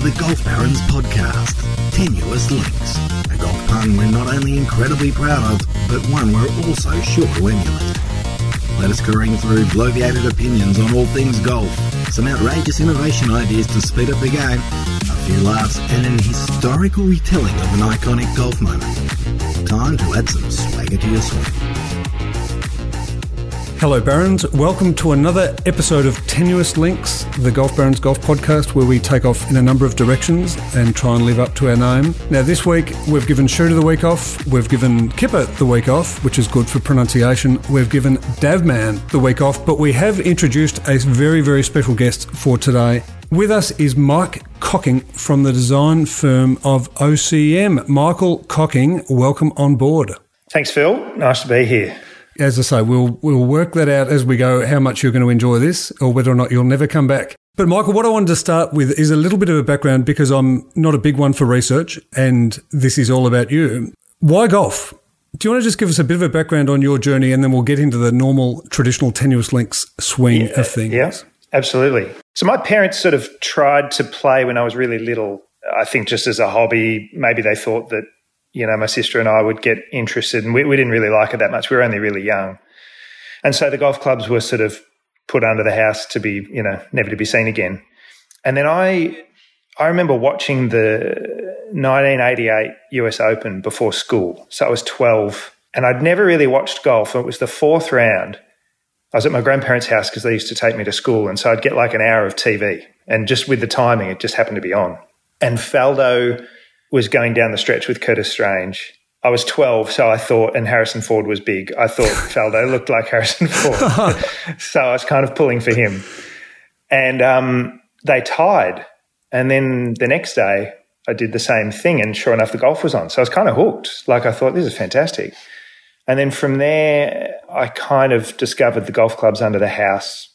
to the Golf Barons podcast, Tenuous Links, a golf pun we're not only incredibly proud of, but one we're also sure to emulate. Let us careen through bloviated opinions on all things golf, some outrageous innovation ideas to speed up the game, a few laughs, and an historical retelling of an iconic golf moment. Time to add some swagger to your swing. Hello, Barons. Welcome to another episode of Tenuous Links, the Golf Barons Golf Podcast, where we take off in a number of directions and try and live up to our name. Now, this week we've given Shooter the week off, we've given Kipper the week off, which is good for pronunciation. We've given Davman the week off, but we have introduced a very, very special guest for today. With us is Mike Cocking from the design firm of OCM. Michael Cocking, welcome on board. Thanks, Phil. Nice to be here as I say, we'll we'll work that out as we go. How much you're going to enjoy this, or whether or not you'll never come back. But Michael, what I wanted to start with is a little bit of a background because I'm not a big one for research, and this is all about you. Why golf? Do you want to just give us a bit of a background on your journey, and then we'll get into the normal, traditional tenuous links swing yeah, of things? Yeah, absolutely. So my parents sort of tried to play when I was really little. I think just as a hobby, maybe they thought that you know, my sister and I would get interested, and we, we didn't really like it that much. We were only really young. And so the golf clubs were sort of put under the house to be, you know, never to be seen again. And then I, I remember watching the 1988 US Open before school. So I was 12 and I'd never really watched golf. It was the fourth round. I was at my grandparents' house because they used to take me to school. And so I'd get like an hour of TV. And just with the timing, it just happened to be on. And Faldo was going down the stretch with Curtis Strange. I was 12, so I thought, and Harrison Ford was big. I thought Faldo looked like Harrison Ford. so I was kind of pulling for him. And um, they tied. And then the next day, I did the same thing. And sure enough, the golf was on. So I was kind of hooked. Like I thought, this is fantastic. And then from there, I kind of discovered the golf clubs under the house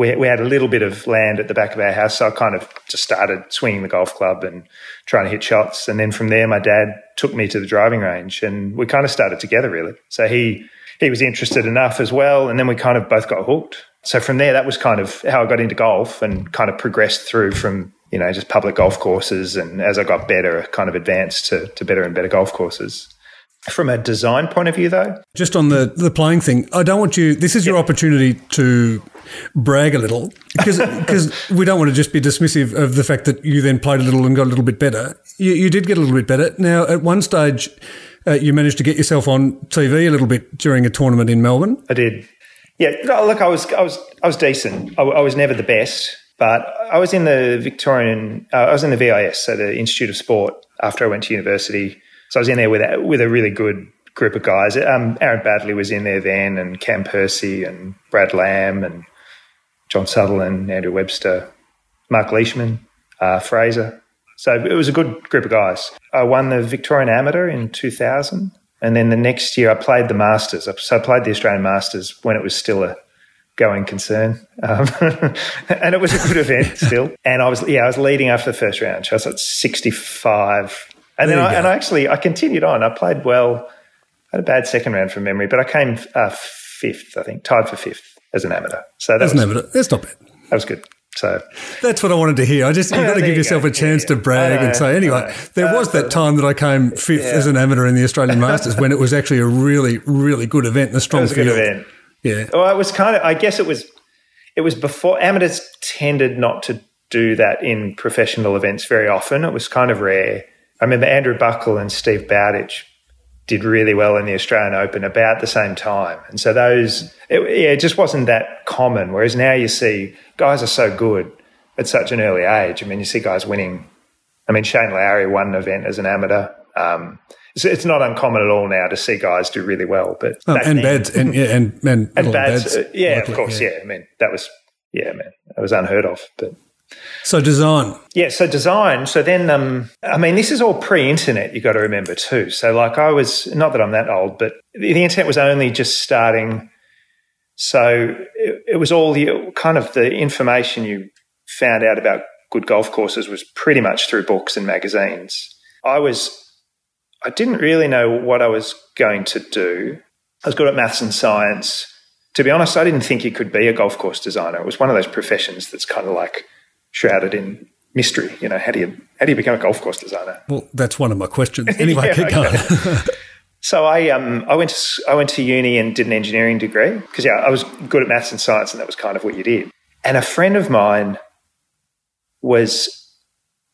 we, we had a little bit of land at the back of our house. So I kind of just started swinging the golf club and trying to hit shots. And then from there, my dad took me to the driving range and we kind of started together really. So he, he was interested enough as well. And then we kind of both got hooked. So from there, that was kind of how I got into golf and kind of progressed through from, you know, just public golf courses. And as I got better, kind of advanced to, to better and better golf courses. From a design point of view, though, just on the the playing thing, I don't want you. This is your yeah. opportunity to brag a little because because we don't want to just be dismissive of the fact that you then played a little and got a little bit better. You, you did get a little bit better. Now, at one stage, uh, you managed to get yourself on TV a little bit during a tournament in Melbourne. I did. Yeah, look, I was I was I was decent. I, I was never the best, but I was in the Victorian. Uh, I was in the VIS, so the Institute of Sport, after I went to university so I was in there with a, with a really good group of guys. Um, Aaron Baddeley was in there then, and Cam Percy, and Brad Lamb, and John Sutherland, Andrew Webster, Marc Leishman, uh, Fraser. So it was a good group of guys. I won the Victorian Amateur in 2000. And then the next year I played the Masters. So I played the Australian Masters when it was still a going concern. Um, and it was a good event still. And I was, yeah, I was leading after the first round. So I was at 65 and then I, and I actually I continued on. I played well. I had a bad second round from memory, but I came uh, fifth, I think, tied for fifth as an amateur. So that as was, an amateur, that's not bad. That was good. So that's what I wanted to hear. I just you've got to give you yourself go. a chance yeah, yeah. to brag and say anyway. There was that time that I came fifth yeah. as an amateur in the Australian Masters when it was actually a really really good event and a strong it was field. A good event. Yeah. Well, it was kind of. I guess it was. It was before amateurs tended not to do that in professional events very often. It was kind of rare. I remember Andrew Buckle and Steve Bowditch did really well in the Australian Open about the same time. And so those, it, yeah, it just wasn't that common. Whereas now you see guys are so good at such an early age. I mean, you see guys winning. I mean, Shane Lowry won an event as an amateur. Um, it's, it's, not uncommon at all now to see guys do really well. But oh, and Bads and yeah, and and, and Bads, Bads uh, yeah, likely, of course, yeah. yeah. I mean, that was yeah, man, that was unheard of. But so design. Yeah, so design. So then, um, I mean, this is all pre-internet. You got to remember too. So like, I was not that I'm that old, but the, internet was only just starting. So it, it was all the kind of the information you found out about good golf courses was pretty much through books and magazines. I was, I didn't really know what I was going to do. I was good at maths and science. To be honest, I didn't think you could be a golf course designer. It was one of those professions that's kind of like shrouded in mystery. You know, how do you how do you become a golf course designer? Well, that's one of my questions. Anyway, Yeah, keep going. So I um I went to I went to uni and did an engineering degree because yeah I was good at maths and science and that was kind of what you did. And a friend of mine was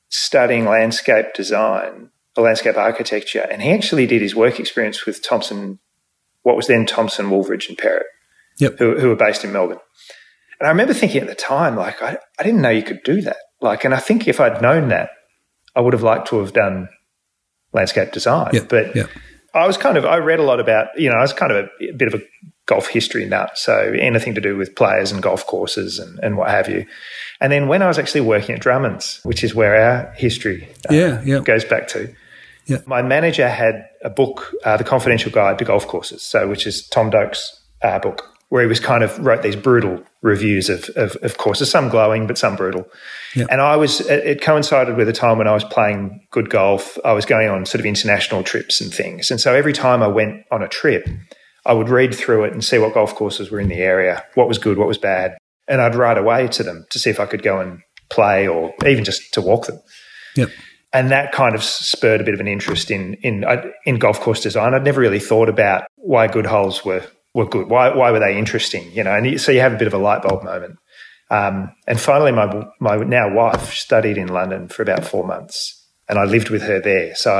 studying landscape design or landscape architecture, and he actually did his work experience with Thomson, what was then Thomson, Wolveridge, and Perrett, Yep. who, who were based in Melbourne. And I remember thinking at the time, like I, I didn't know you could do that. Like, and I think if I'd known that, I would have liked to have done landscape design. Yeah, But yeah. I was kind of, I read a lot about, you know, I was kind of a, a bit of a golf history nut. So anything to do with players and golf courses and, and what have you. And then when I was actually working at Drummond's, which is where our history uh, Yeah, yeah. goes back to, Yeah. my manager had a book, uh, The Confidential Guide to Golf Courses, so which is Tom Doak's uh, book, where he was kind of wrote these brutal reviews of, of, of courses, some glowing, but some brutal. And I was, it, it coincided with a time when I was playing good golf. I was going on sort of international trips and things. And so every time I went on a trip, I would read through it and see what golf courses were in the area, what was good, what was bad. And I'd write away to them to see if I could go and play or even just to walk them Yep. and that kind of spurred a bit of an interest in in uh, in golf course design. I'd never really thought about why good holes were were good. Why why were they interesting? You know, and you, so you have a bit of a light bulb moment. Um, and finally, my my now wife studied in London for about four months, and I lived with her there. So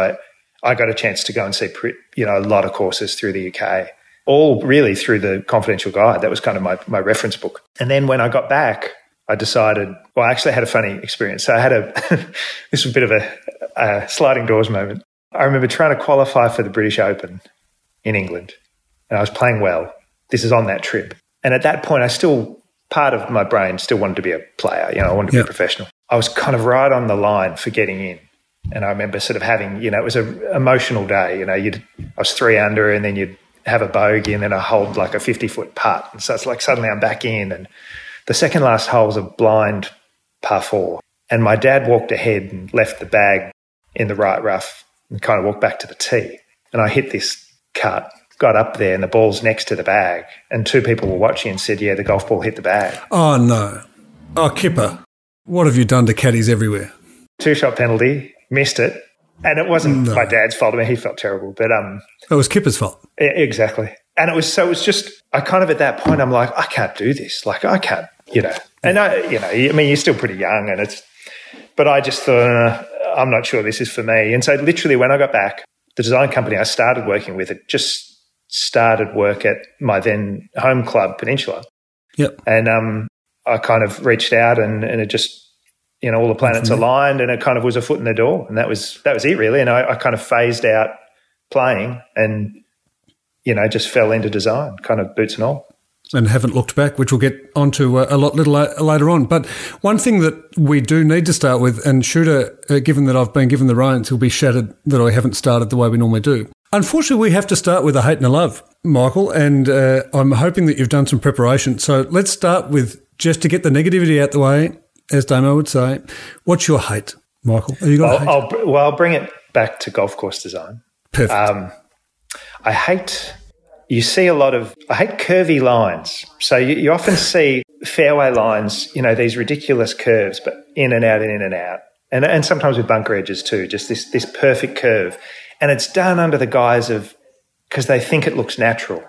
I, I got a chance to go and see you know a lot of courses through the UK, all really through the Confidential Guide. That was kind of my my reference book. And then when I got back, I decided. Well, I actually had a funny experience. So I had a this was a bit of a, a sliding doors moment. I remember trying to qualify for the British Open in England, and I was playing well. This is on that trip, and at that point, I still part of my brain still wanted to be a player. You know, I wanted to Yeah. be a professional. I was kind of right on the line for getting in. And I remember sort of having, you know, it was an emotional day. You know, you'd, I was three under and then you'd have a bogey and then I hold like a 50 foot putt. And so it's like suddenly I'm back in. And the second last hole was a blind par four. And my dad walked ahead and left the bag in the right rough and kind of walked back to the tee. And I hit this cut, got up there and the ball's next to the bag. And two people were watching and said, yeah, the golf ball hit the bag. Oh, no. Oh, Kipper, what have you done to caddies everywhere? Two shot penalty, missed it. And it wasn't my dad's fault. I mean, he felt terrible, but um, It was Kipper's fault. E- Exactly. And it was so it was just I kind of at that point I'm like I can't do this. Like I can't, you know. And I, you know, I mean, you're still pretty young, and it's. But I just thought uh, I'm not sure this is for me. And so literally when I got back, the design company I started working with it just started work at my then home club Peninsula, Yep. and um, I kind of reached out and and it just. You know, all the planets aligned, and it kind of was a foot in the door, and that was that was it really. And I, I kind of phased out playing, and you know, just fell into design, kind of boots and all. and haven't looked back, which we'll get onto uh, a lot little later on. But one thing that we do need to start with, and Shooter, uh, given that I've been given the reins, he'll be shattered that I haven't started the way we normally do. Unfortunately, we have to start with a hate and a love, Michael, and uh, I'm hoping that you've done some preparation. So let's start with just to get the negativity out the way, as Damo would say. What's your hate, Michael? Have you got a hate? I'll, I'll, well, I'll bring it back to golf course design. Perfect. Um, I hate, you see a lot of, I hate curvy lines. So you, you often see fairway lines, you know, these ridiculous curves, but in and out and in and out. And, and sometimes with bunker edges too, just this, this perfect curve. And it's done under the guise of, because they think it looks natural,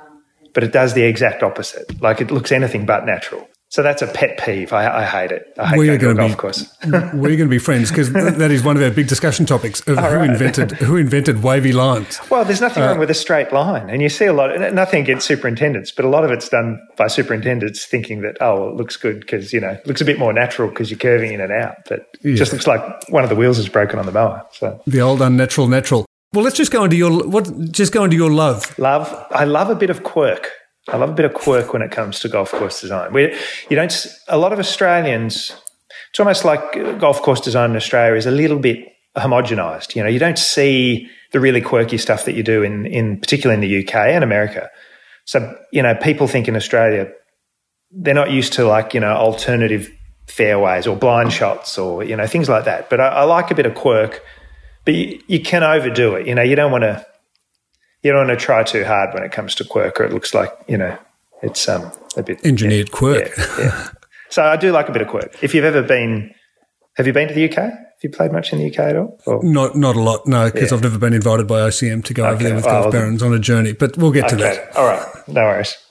but it does the exact opposite. Like it looks anything but natural. So that's a pet peeve. I, I hate it. I hate We're going to a golf be- course. We're going to be friends because that is one of our big discussion topics of who right. invented who invented wavy lines. Well, there's nothing wrong uh, with a straight line, and you see a lot. Of, Nothing against superintendents, but a lot of it's done by superintendents thinking that oh, well, it looks good because you know it looks a bit more natural because you're curving in and out, but it just looks like one of the wheels is broken on the mower. So The old unnatural natural. Well, let's just go into your what. Just go into your love. love, I love a bit of quirk. I love a bit of quirk when it comes to golf course design. We, you don't. A lot of Australians. It's almost like golf course design in Australia is a little bit homogenized. You know, you don't see the really quirky stuff that you do in, in particularly in the UK and America. So, you know, people think in Australia, they're not used to like, you know, alternative fairways or blind shots or, you know, things like that. But I, I like a bit of quirk, but you, you can overdo it. You know, you don't want to, you don't want to try too hard when it comes to quirk or it looks like, you know, it's um, a bit Engineered quirk. yeah, yeah. So I do like a bit of quirk. If you've ever been Have you been to the UK? Have you played much in the UK at all? Or? Not not a lot, no, because Yeah. I've never been invited by OCM to go over there with well, Golf Barons on a journey. But we'll get to that. All right, no worries.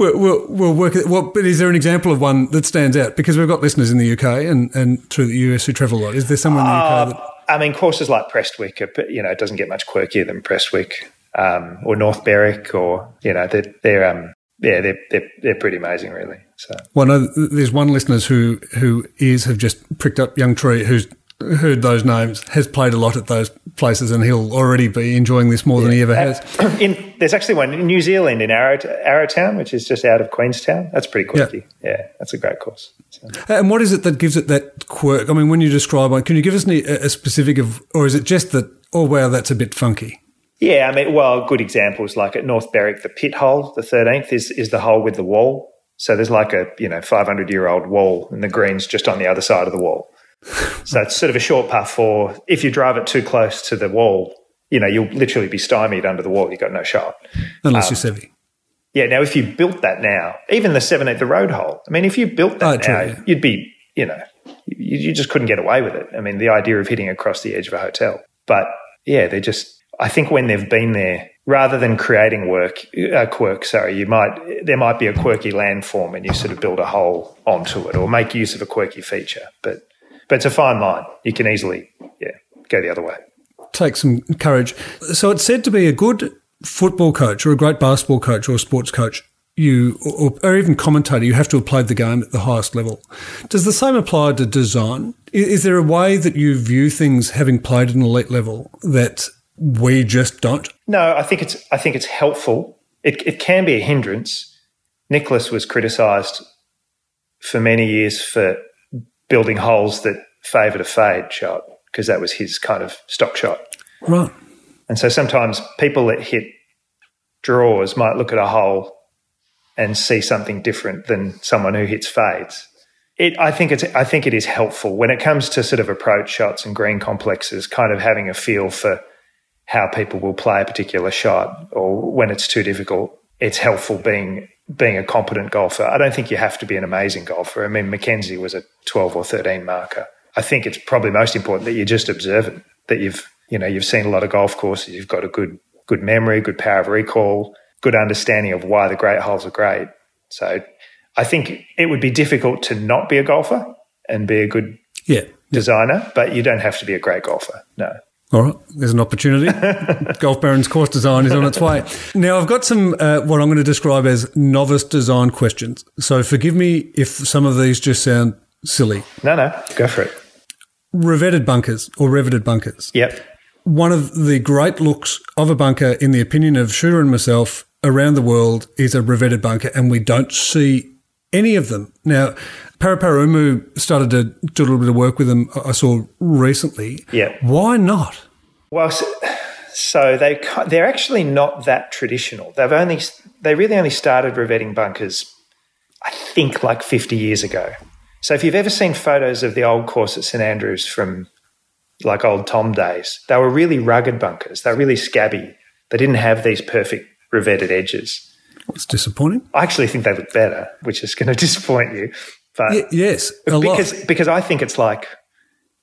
We'll, we'll, we'll work it. Well, but is there an example of one that stands out? Because we've got listeners in the UK and, and through the US who travel a lot. Is there someone in the UK that Uh, I mean, courses like Prestwick, are, you know, it doesn't get much quirkier than Prestwick um, or North Berwick, or you know, they're, they're um, yeah, they're, they're they're pretty amazing, really. So Well, no, there's one listeners who who ears have just pricked up young tree who's heard those names, has played a lot at those places, and he'll already be enjoying this more than he ever uh, has. in, there's actually one in New Zealand in Arrow, Arrowtown, which is just out of Queenstown. That's pretty quirky. Yeah, that's a great course. So. And what is it that gives it that quirk? I mean, when you describe one, can you give us any, a a specific of, or is it just that? Oh wow, that's a bit funky. Yeah, I mean, well, good examples like at North Berwick, the pit hole, the 13th, is, is the hole with the wall. So there's like a, you know, 500 year old wall and the green's just on the other side of the wall. So it's sort of a short par four. If you drive it too close to the wall, you know, you'll literally be stymied under the wall. You've got no shot. Unless Um, you're Seve. Yeah, now if you built that now, even the 17th, the road hole, I mean, if you built that Oh, now, true, yeah. you'd be, you know, you, you just couldn't get away with it. I mean, the idea of hitting across the edge of a hotel. But yeah, they're just, I think when they've been there, rather than creating work, a quirk, sorry, you might, there might be a quirky landform and you sort of build a hole onto it or make use of a quirky feature. But, but it's a fine line. You can easily, yeah, go the other way. Take some courage. So it's said to be a good football coach or a great basketball coach or a sports coach. You or, or even commentator, you have to have played the game at the highest level. Does the same apply to design? I- Is there a way that you view things having played at an elite level that we just don't? No, I think it's I think it's helpful. It it can be a hindrance. Nicklaus was criticised for many years for building holes that favoured a fade shot because that was his kind of stock shot. Right. And so sometimes people that hit draws might look at a hole and see something different than someone who hits fades. It, I think it's, I think it is helpful when it comes to sort of approach shots and green complexes, kind of having a feel for how people will play a particular shot or when it's too difficult. It's helpful being, being a competent golfer. I don't think you have to be an amazing golfer. I mean, Mackenzie was a 12 or 13 marker. I think it's probably most important that you just observe it, that you've, you know, you've seen a lot of golf courses, you've got a good, good memory, good power of recall, good understanding of why the great holes are great. So I think it would be difficult to not be a golfer and be a good Yeah. designer, but you don't have to be a great golfer. No. All right, there's an opportunity. Golf Baron's course design is on its way. Now, I've got some uh, what I'm going to describe as novice design questions. So, forgive me if some of these just sound silly. No, no, go for it. Revetted bunkers or revetted bunkers. Yep. One of the great looks of a bunker, in the opinion of Shooter and myself, around the world is a revetted bunker, and we don't see any of them. Now, Paraparaumu started to do a little bit of work with them, I saw recently. Yeah. Why not? Well, so, so they they're actually not that traditional. They've only they really only started revetting bunkers, I think, like fifty years ago. So if you've ever seen photos of the old course at St Andrews from like old Tom days, they were really rugged bunkers. They're really scabby. They didn't have these perfect revetted edges. It's disappointing. I actually think they look better, which is going to disappoint you. But Y- yes, a lot. because because I think it's like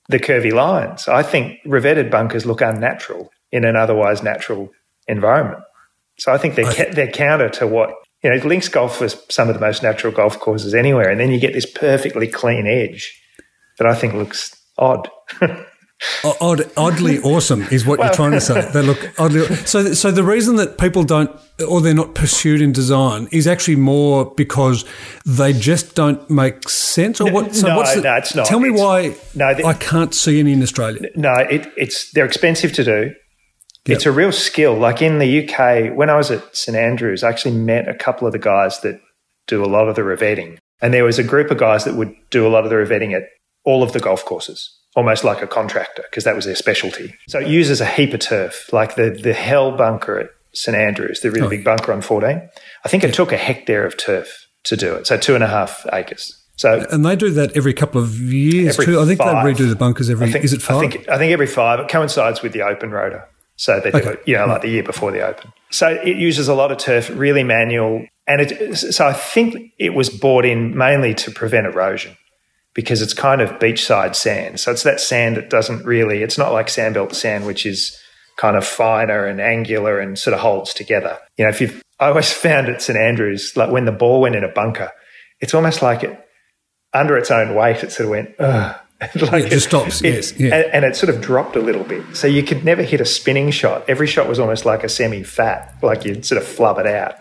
the curvy lines. I think revetted bunkers look unnatural in an otherwise natural environment. So I think they're ca- they're counter to what you know. Links golf was some of the most natural golf courses anywhere, and then you get this perfectly clean edge that I think looks odd. Odd, oddly awesome is what you're trying to say. They look oddly. So, so the reason that people don't or they're not pursued in design is actually more because they just don't make sense. Or what? So no, what's the, no, it's not. Tell me It's- why. no, the- I can't see any in Australia. No, it, it's they're expensive to do. It's a real skill. Like in the UK, when I was at St Andrews, I actually met a couple of the guys that do a lot of the revetting, and there was a group of guys that would do a lot of the revetting at all of the golf courses, almost like a contractor, because that was their specialty. So it uses a heap of turf, like the the Hell bunker at St Andrews, the really big oh. bunker on 14. I think it took a hectare of turf to do it, so two and a half acres. So And they do that every couple of years too. I think five. they redo the bunkers every. I think, is it five? I think, I think every five. It coincides with the open rota. So they do Okay. it, you know, like the year before the open. So it uses a lot of turf, really manual. And it, so I think it was bought in mainly to prevent erosion. Because it's kind of beachside sand. So it's that sand that doesn't really, it's not like sandbelt sand, which is kind of finer and angular and sort of holds together. You know, if you've, I always found at St Andrews, like when the ball went in a bunker, it's almost like it, under its own weight, it sort of went, ugh. like it just stops, it, yes. Yeah. And, and, it sort of dropped a little bit. So you could never hit a spinning shot. Every shot was almost like a semi fat, like you'd sort of flub it out.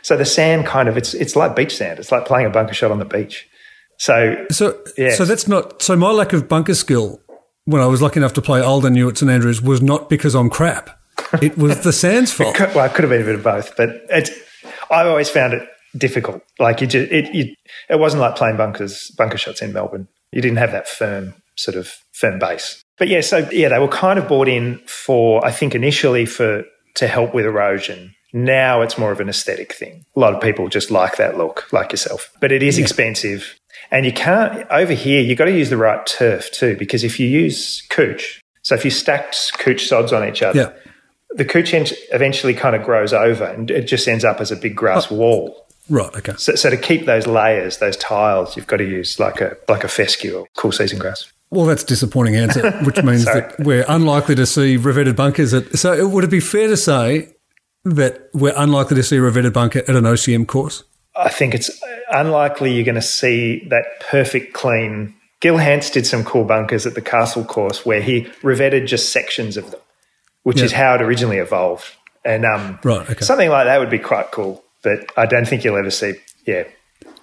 So the sand kind of, it's, it's like beach sand. It's like playing a bunker shot on the beach. So, so, so that's not, so my lack of bunker skill when I was lucky enough to play Old and New at St Andrews was not because I'm crap. It was the sand's fault. it could, well, it could have been a bit of both, but it's, I always found it difficult. Like you just, it, it, it wasn't like playing bunkers, bunker shots in Melbourne. You didn't have that firm sort of firm base. But yeah, so yeah, they were kind of bought in for, I think initially for, to help with erosion. Now it's more of an aesthetic thing. A lot of people just like that look, like yourself. But it is yeah. expensive. And you can't, over here, you've got to use the right turf too, because if you use couch, so if you stacked couch sods on each other, yeah. the couch eventually kind of grows over and it just ends up as a big grass oh. wall. Right. Okay. So, so to keep those layers, those tiles, you've got to use like a like a fescue or cool season grass. Well, that's a disappointing answer, which means that we're unlikely to see revetted bunkers. At, so, would it be fair to say that we're unlikely to see a revetted bunker at an OCM course? I think it's unlikely you're going to see that perfect clean. Gil Hanse did some cool bunkers at the Castle course where he revetted just sections of them, which yeah. is how it originally evolved. And um, right, okay. something like that would be quite cool but I don't think you'll ever see, yeah,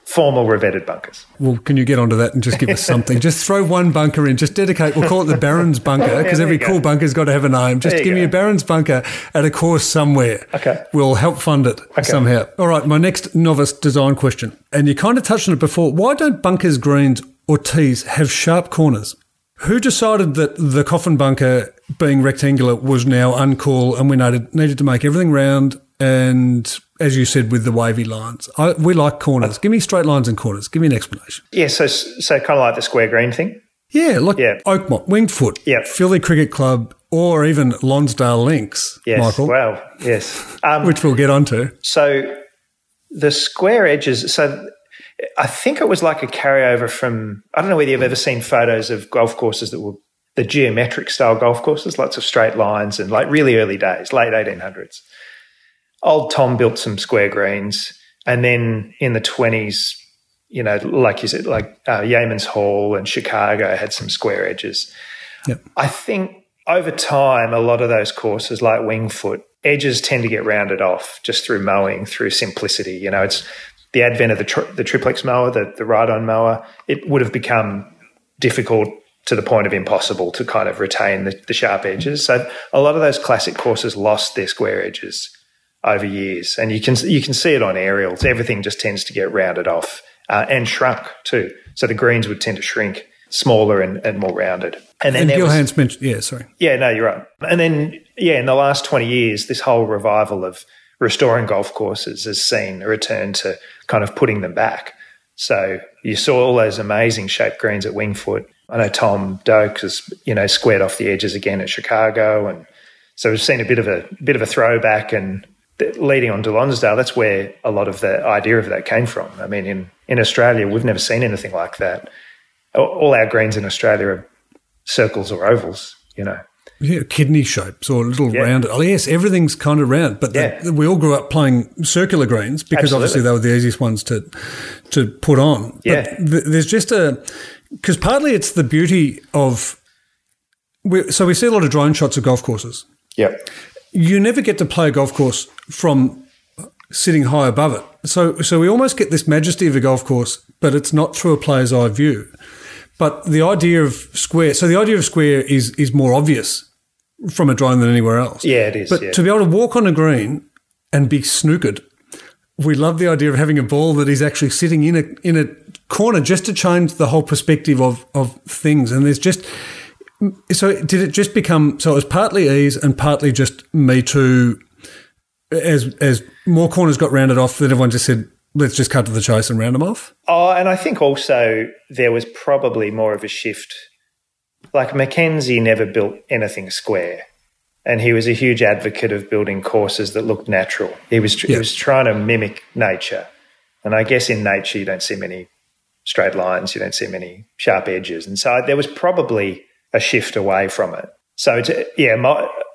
formal revetted bunkers. Well, can you get onto that and just give us something? just throw one bunker in, just dedicate, we'll call it the Baron's bunker because yeah, every cool bunker's got to have a name. Just give go. me a Baron's bunker at a course somewhere. Okay. We'll help fund it okay. somehow. All right, my next novice design question, and you kind of touched on it before. Why don't bunkers, greens, or tees have sharp corners? Who decided that the coffin bunker being rectangular was now uncool and we needed, needed to make everything round and as you said with the wavy lines, I, we like corners. Give me straight lines and corners. Give me an explanation. Yeah, so so kind of like the square green thing. Yeah, like yeah. Oakmont, Winged Foot, yeah. Philly Cricket Club, or even Lonsdale Links. Yes, Michael. Well, yes, um, which we'll get onto. So the square edges. So I think it was like a carryover from. I don't know whether you've ever seen photos of golf courses that were the geometric style golf courses, lots of straight lines, and like really early days, late eighteen hundreds old Tom built some square greens, and then in the twenties, you know, like you said, like uh, Yeamans Hall and Chicago had some square edges. Yep. I think over time, a lot of those courses, like Wingfoot, edges tend to get rounded off just through mowing, through simplicity. You know, it's the advent of the tri- the triplex mower, the the ride-on mower. It would have become difficult to the point of impossible to kind of retain the, the sharp edges. So a lot of those classic courses lost their square edges over years, and you can you can see it on aerials. Everything just tends to get rounded off uh, and shrunk too. So the greens would tend to shrink smaller and, and more rounded. And then and Gil Hanse mentioned, yeah, sorry, yeah, no, you're right. And then yeah, in the last twenty years, this whole revival of restoring golf courses has seen a return to kind of putting them back. So you saw all those amazing shaped greens at Wingfoot. I know Tom Doak has you know squared off the edges again at Chicago, and so we've seen a bit of a bit of a throwback and leading on to Lonsdale, that's where a lot of the idea of that came from. I mean, in, in Australia, we've never seen anything like that. All our greens in Australia are circles or ovals, you know. Yeah, kidney shapes or little yeah. round. Oh, yes, everything's kind of round. But yeah. the, we all grew up playing circular greens because Absolutely. obviously they were the easiest ones to to put on. Yeah. But th- there's just a because partly it's the beauty of. We, so we see a lot of drone shots of golf courses. Yep you never get to play a golf course from sitting high above it. So, so we almost get this majesty of a golf course, but it's not through a player's eye view. But the idea of square, so the idea of square is is more obvious from a drone than anywhere else. Yeah, it is. But yeah. to be able to walk on a green and be snookered, we love the idea of having a ball that is actually sitting in a in a corner just to change the whole perspective of of things. And there's just so did it just become so it was partly ease and partly just me too as as more corners got rounded off then everyone just said let's just cut to the chase and round them off oh and i think also there was probably more of a shift like mackenzie never built anything square and he was a huge advocate of building courses that looked natural he was he was trying to mimic nature and i guess in nature you don't see many straight lines. You don't see many sharp edges, and so there was probably a shift away from it. So it's yeah,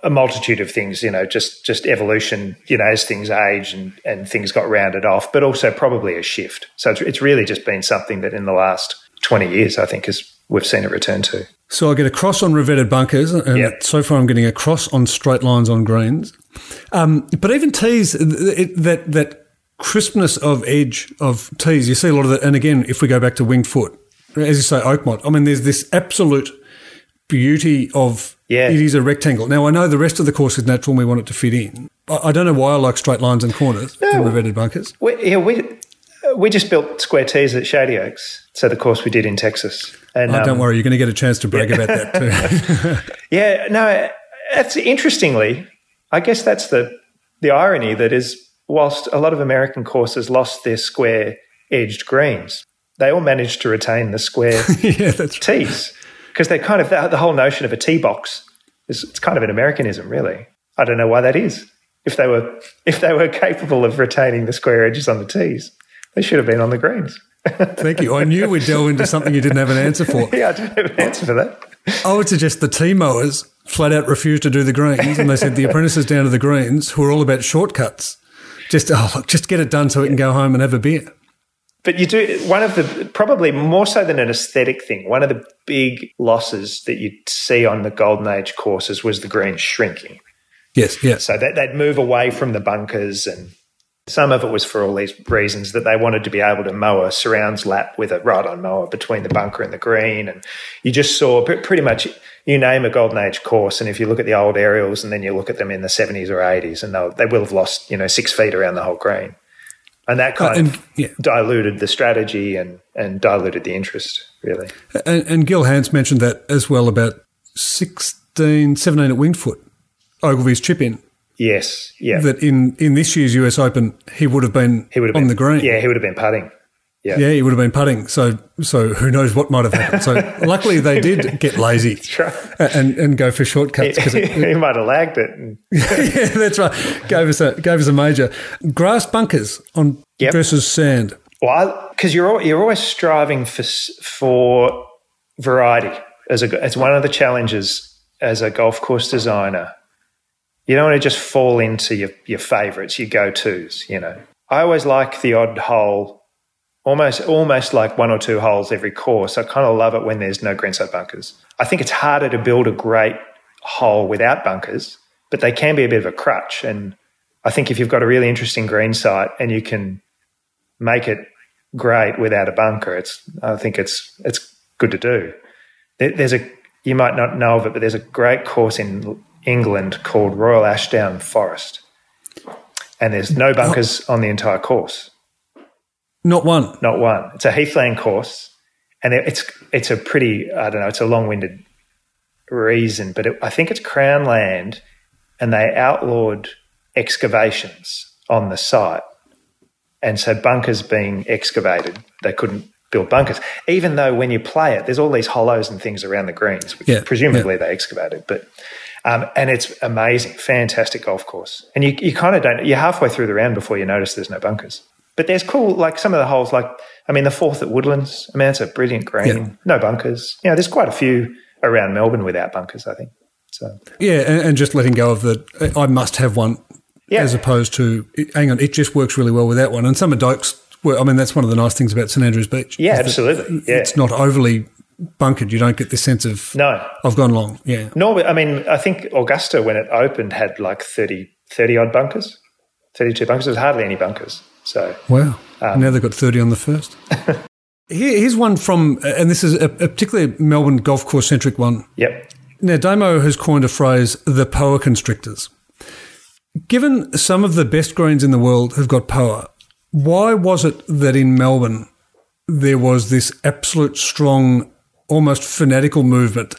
a multitude of things. You know, just just evolution. You know, as things age and and things got rounded off, but also probably a shift. So it's, it's really just been something that in the last twenty years, I think, has we've seen it return to. So I get a cross on revetted bunkers, and yep. so far I'm getting a cross on straight lines on greens. Um, but even tees, that that crispness of edge of tees, you see a lot of that. And again, if we go back to winged foot, as you say, Oakmont, I mean, there's this absolute beauty of yeah. it is a rectangle. Now, I know the rest of the course is natural and we want it to fit in. I, don't know why I like straight lines and corners no, in revetted bunkers. We, yeah, we, we just built square tees at Shady Oaks. So the course we did in Texas. And, oh, don't um, worry, you're going to get a chance to brag yeah. about that too. yeah, no, that's interestingly, I guess that's the the irony that is whilst a lot of American courses lost their square edged greens, they all managed to retain the square yeah, that's tees because they kind of the whole notion of a tee box is it's kind of an Americanism, really. I don't know why that is. If they were if they were capable of retaining the square edges on the tees, they should have been on the greens. Thank you. I knew we'd delve into something you didn't have an answer for. yeah, I didn't have an answer for that. I would suggest the tee mowers flat out refused to do the greens, and they said the apprentices down to the greens, who are all about shortcuts, just oh, look, just get it done so we can go home and have a beer. But you do one of the probably more so than an aesthetic thing. One of the big losses that you see on the golden age courses was the greens shrinking. Yes, yes. So that they'd move away from the bunkers and some of it was for all these reasons that they wanted to be able to mow a surrounds lap with a right on mower between the bunker and the green. And you just saw pretty much, you name a golden age course. And if you look at the old aerials and then you look at them in the 70s or 80s, and they will have lost, you know, six feet around the whole green. And that kind uh, and, of yeah. diluted the strategy and, and diluted the interest, really. And, and Gil Hanse mentioned that as well about 16, 17 at Wingfoot, Ogilvy's chip in Yes, yeah. That in, in this year's US Open, he would have been he would have on been, the green. Yeah, he would have been putting. Yeah. yeah, he would have been putting. So, so who knows what might have happened? So, luckily they did get lazy right. and and go for shortcuts because he might have lagged it. yeah, that's right. Gave us a gave us a major grass bunkers on yep. versus sand. Well, because you're you're always striving for for variety as a as one of the challenges as a golf course designer you don't want to just fall into your, your favorites, your go tos, you know. I always like the odd hole, almost almost like one or two holes every course. I kind of love it when there's no greenside bunkers. I think it's harder to build a great hole without bunkers, but they can be a bit of a crutch. And I think if you've got a really interesting green site and you can make it great without a bunker, it's I think it's it's good to do. There's a you might not know of it, but there's a great course in England called Royal Ashdown Forest. And there's no bunkers on the entire course. Not one. Not one. It's a heathland course, and it's it's a pretty I don't know. It's a long-winded reason, but it, I think it's Crown land, and they outlawed excavations on the site, and so bunkers being excavated, they couldn't build bunkers. Even though when you play it, there's all these hollows and things around the greens, which yeah, presumably yeah. they excavated, but um, and it's amazing, fantastic golf course. And you, you kind of don't, you're halfway through the round before you notice there's no bunkers. But there's cool, like some of the holes, like, I mean, the fourth at Woodlands, I mean, it's a brilliant green, yeah. no bunkers. You know, there's quite a few around Melbourne without bunkers, I think. So Yeah, and, and just letting go of the, I must have one yeah. as opposed to, hang on, it just works really well without one. And some of Doak's, well, I mean, that's one of the nice things about St Andrews Beach. Yeah, absolutely. Yeah. It's not overly bunkered. You don't get this sense of no, I've gone long. Yeah. No, I mean, I think Augusta when it opened had like 30, 30 odd bunkers, thirty two bunkers. There's hardly any bunkers. So wow. Um, now they've got thirty on the first. Here's one from, and this is a, a particularly Melbourne golf course centric one. Yep. Now Damo has coined a phrase: the poa constrictors. Given some of the best greens in the world have got poa, why was it that in Melbourne there was this absolute strong almost fanatical movement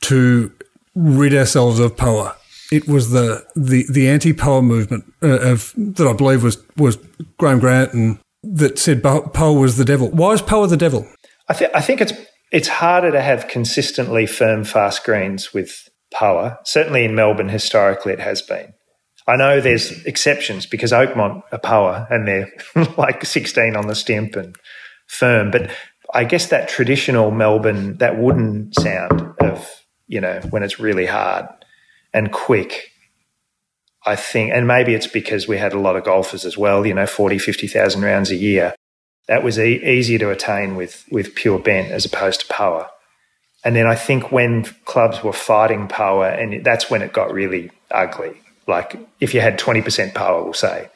to rid ourselves of poa. It was the the, the anti poa movement uh, of that I believe was was Graham Grant and that said poa was the devil. Why is poa the devil? I, th- I think it's it's harder to have consistently firm fast greens with poa. Certainly in Melbourne, historically, it has been. I know there's exceptions because Oakmont are poa and they're like 16 on the stimp and firm, but I guess that traditional Melbourne, that wooden sound of, you know, when it's really hard and quick, I think, and maybe it's because we had a lot of golfers as well, you know, 40, 50,000 rounds a year. That was e- easier to attain with, with pure bent as opposed to poa. And then I think when clubs were fighting poa, and that's when it got really ugly. Like if you had 20% poa, we'll say,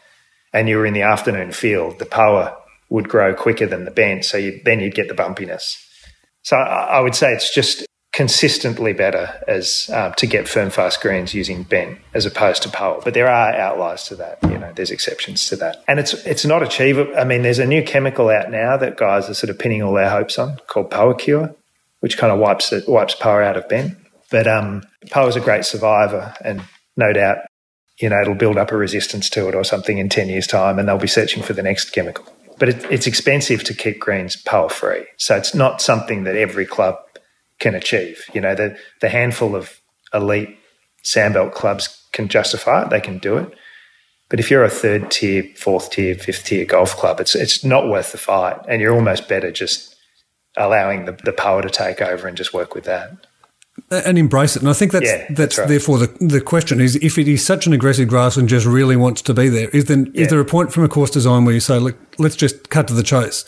and you were in the afternoon field, the poa would grow quicker than the bent. So you, then you'd get the bumpiness. So I, I would say it's just consistently better as um, to get firm fast greens using bent as opposed to poa. But there are outliers to that. You know, there's exceptions to that, and it's it's not achievable. I mean, there's a new chemical out now that guys are sort of pinning all their hopes on called PoaCure, which kind of wipes it wipes poa out of bent. But um, is a great survivor, and no doubt you know, it'll build up a resistance to it or something in 10 years' time and they'll be searching for the next chemical. But it, it's expensive to keep greens poa free. So it's not something that every club can achieve. You know, the, the handful of elite sandbelt clubs can justify it, they can do it. But if you're a third tier, fourth tier, fifth tier golf club, it's, it's not worth the fight. And you're almost better just allowing the, the poa to take over and just work with that and embrace it. And I think that's Yeah, that's, that's right. therefore the the question is if it is such an aggressive grass and just really wants to be there, is then Yeah. is there a point from a course design where you say, look, let's just cut to the chase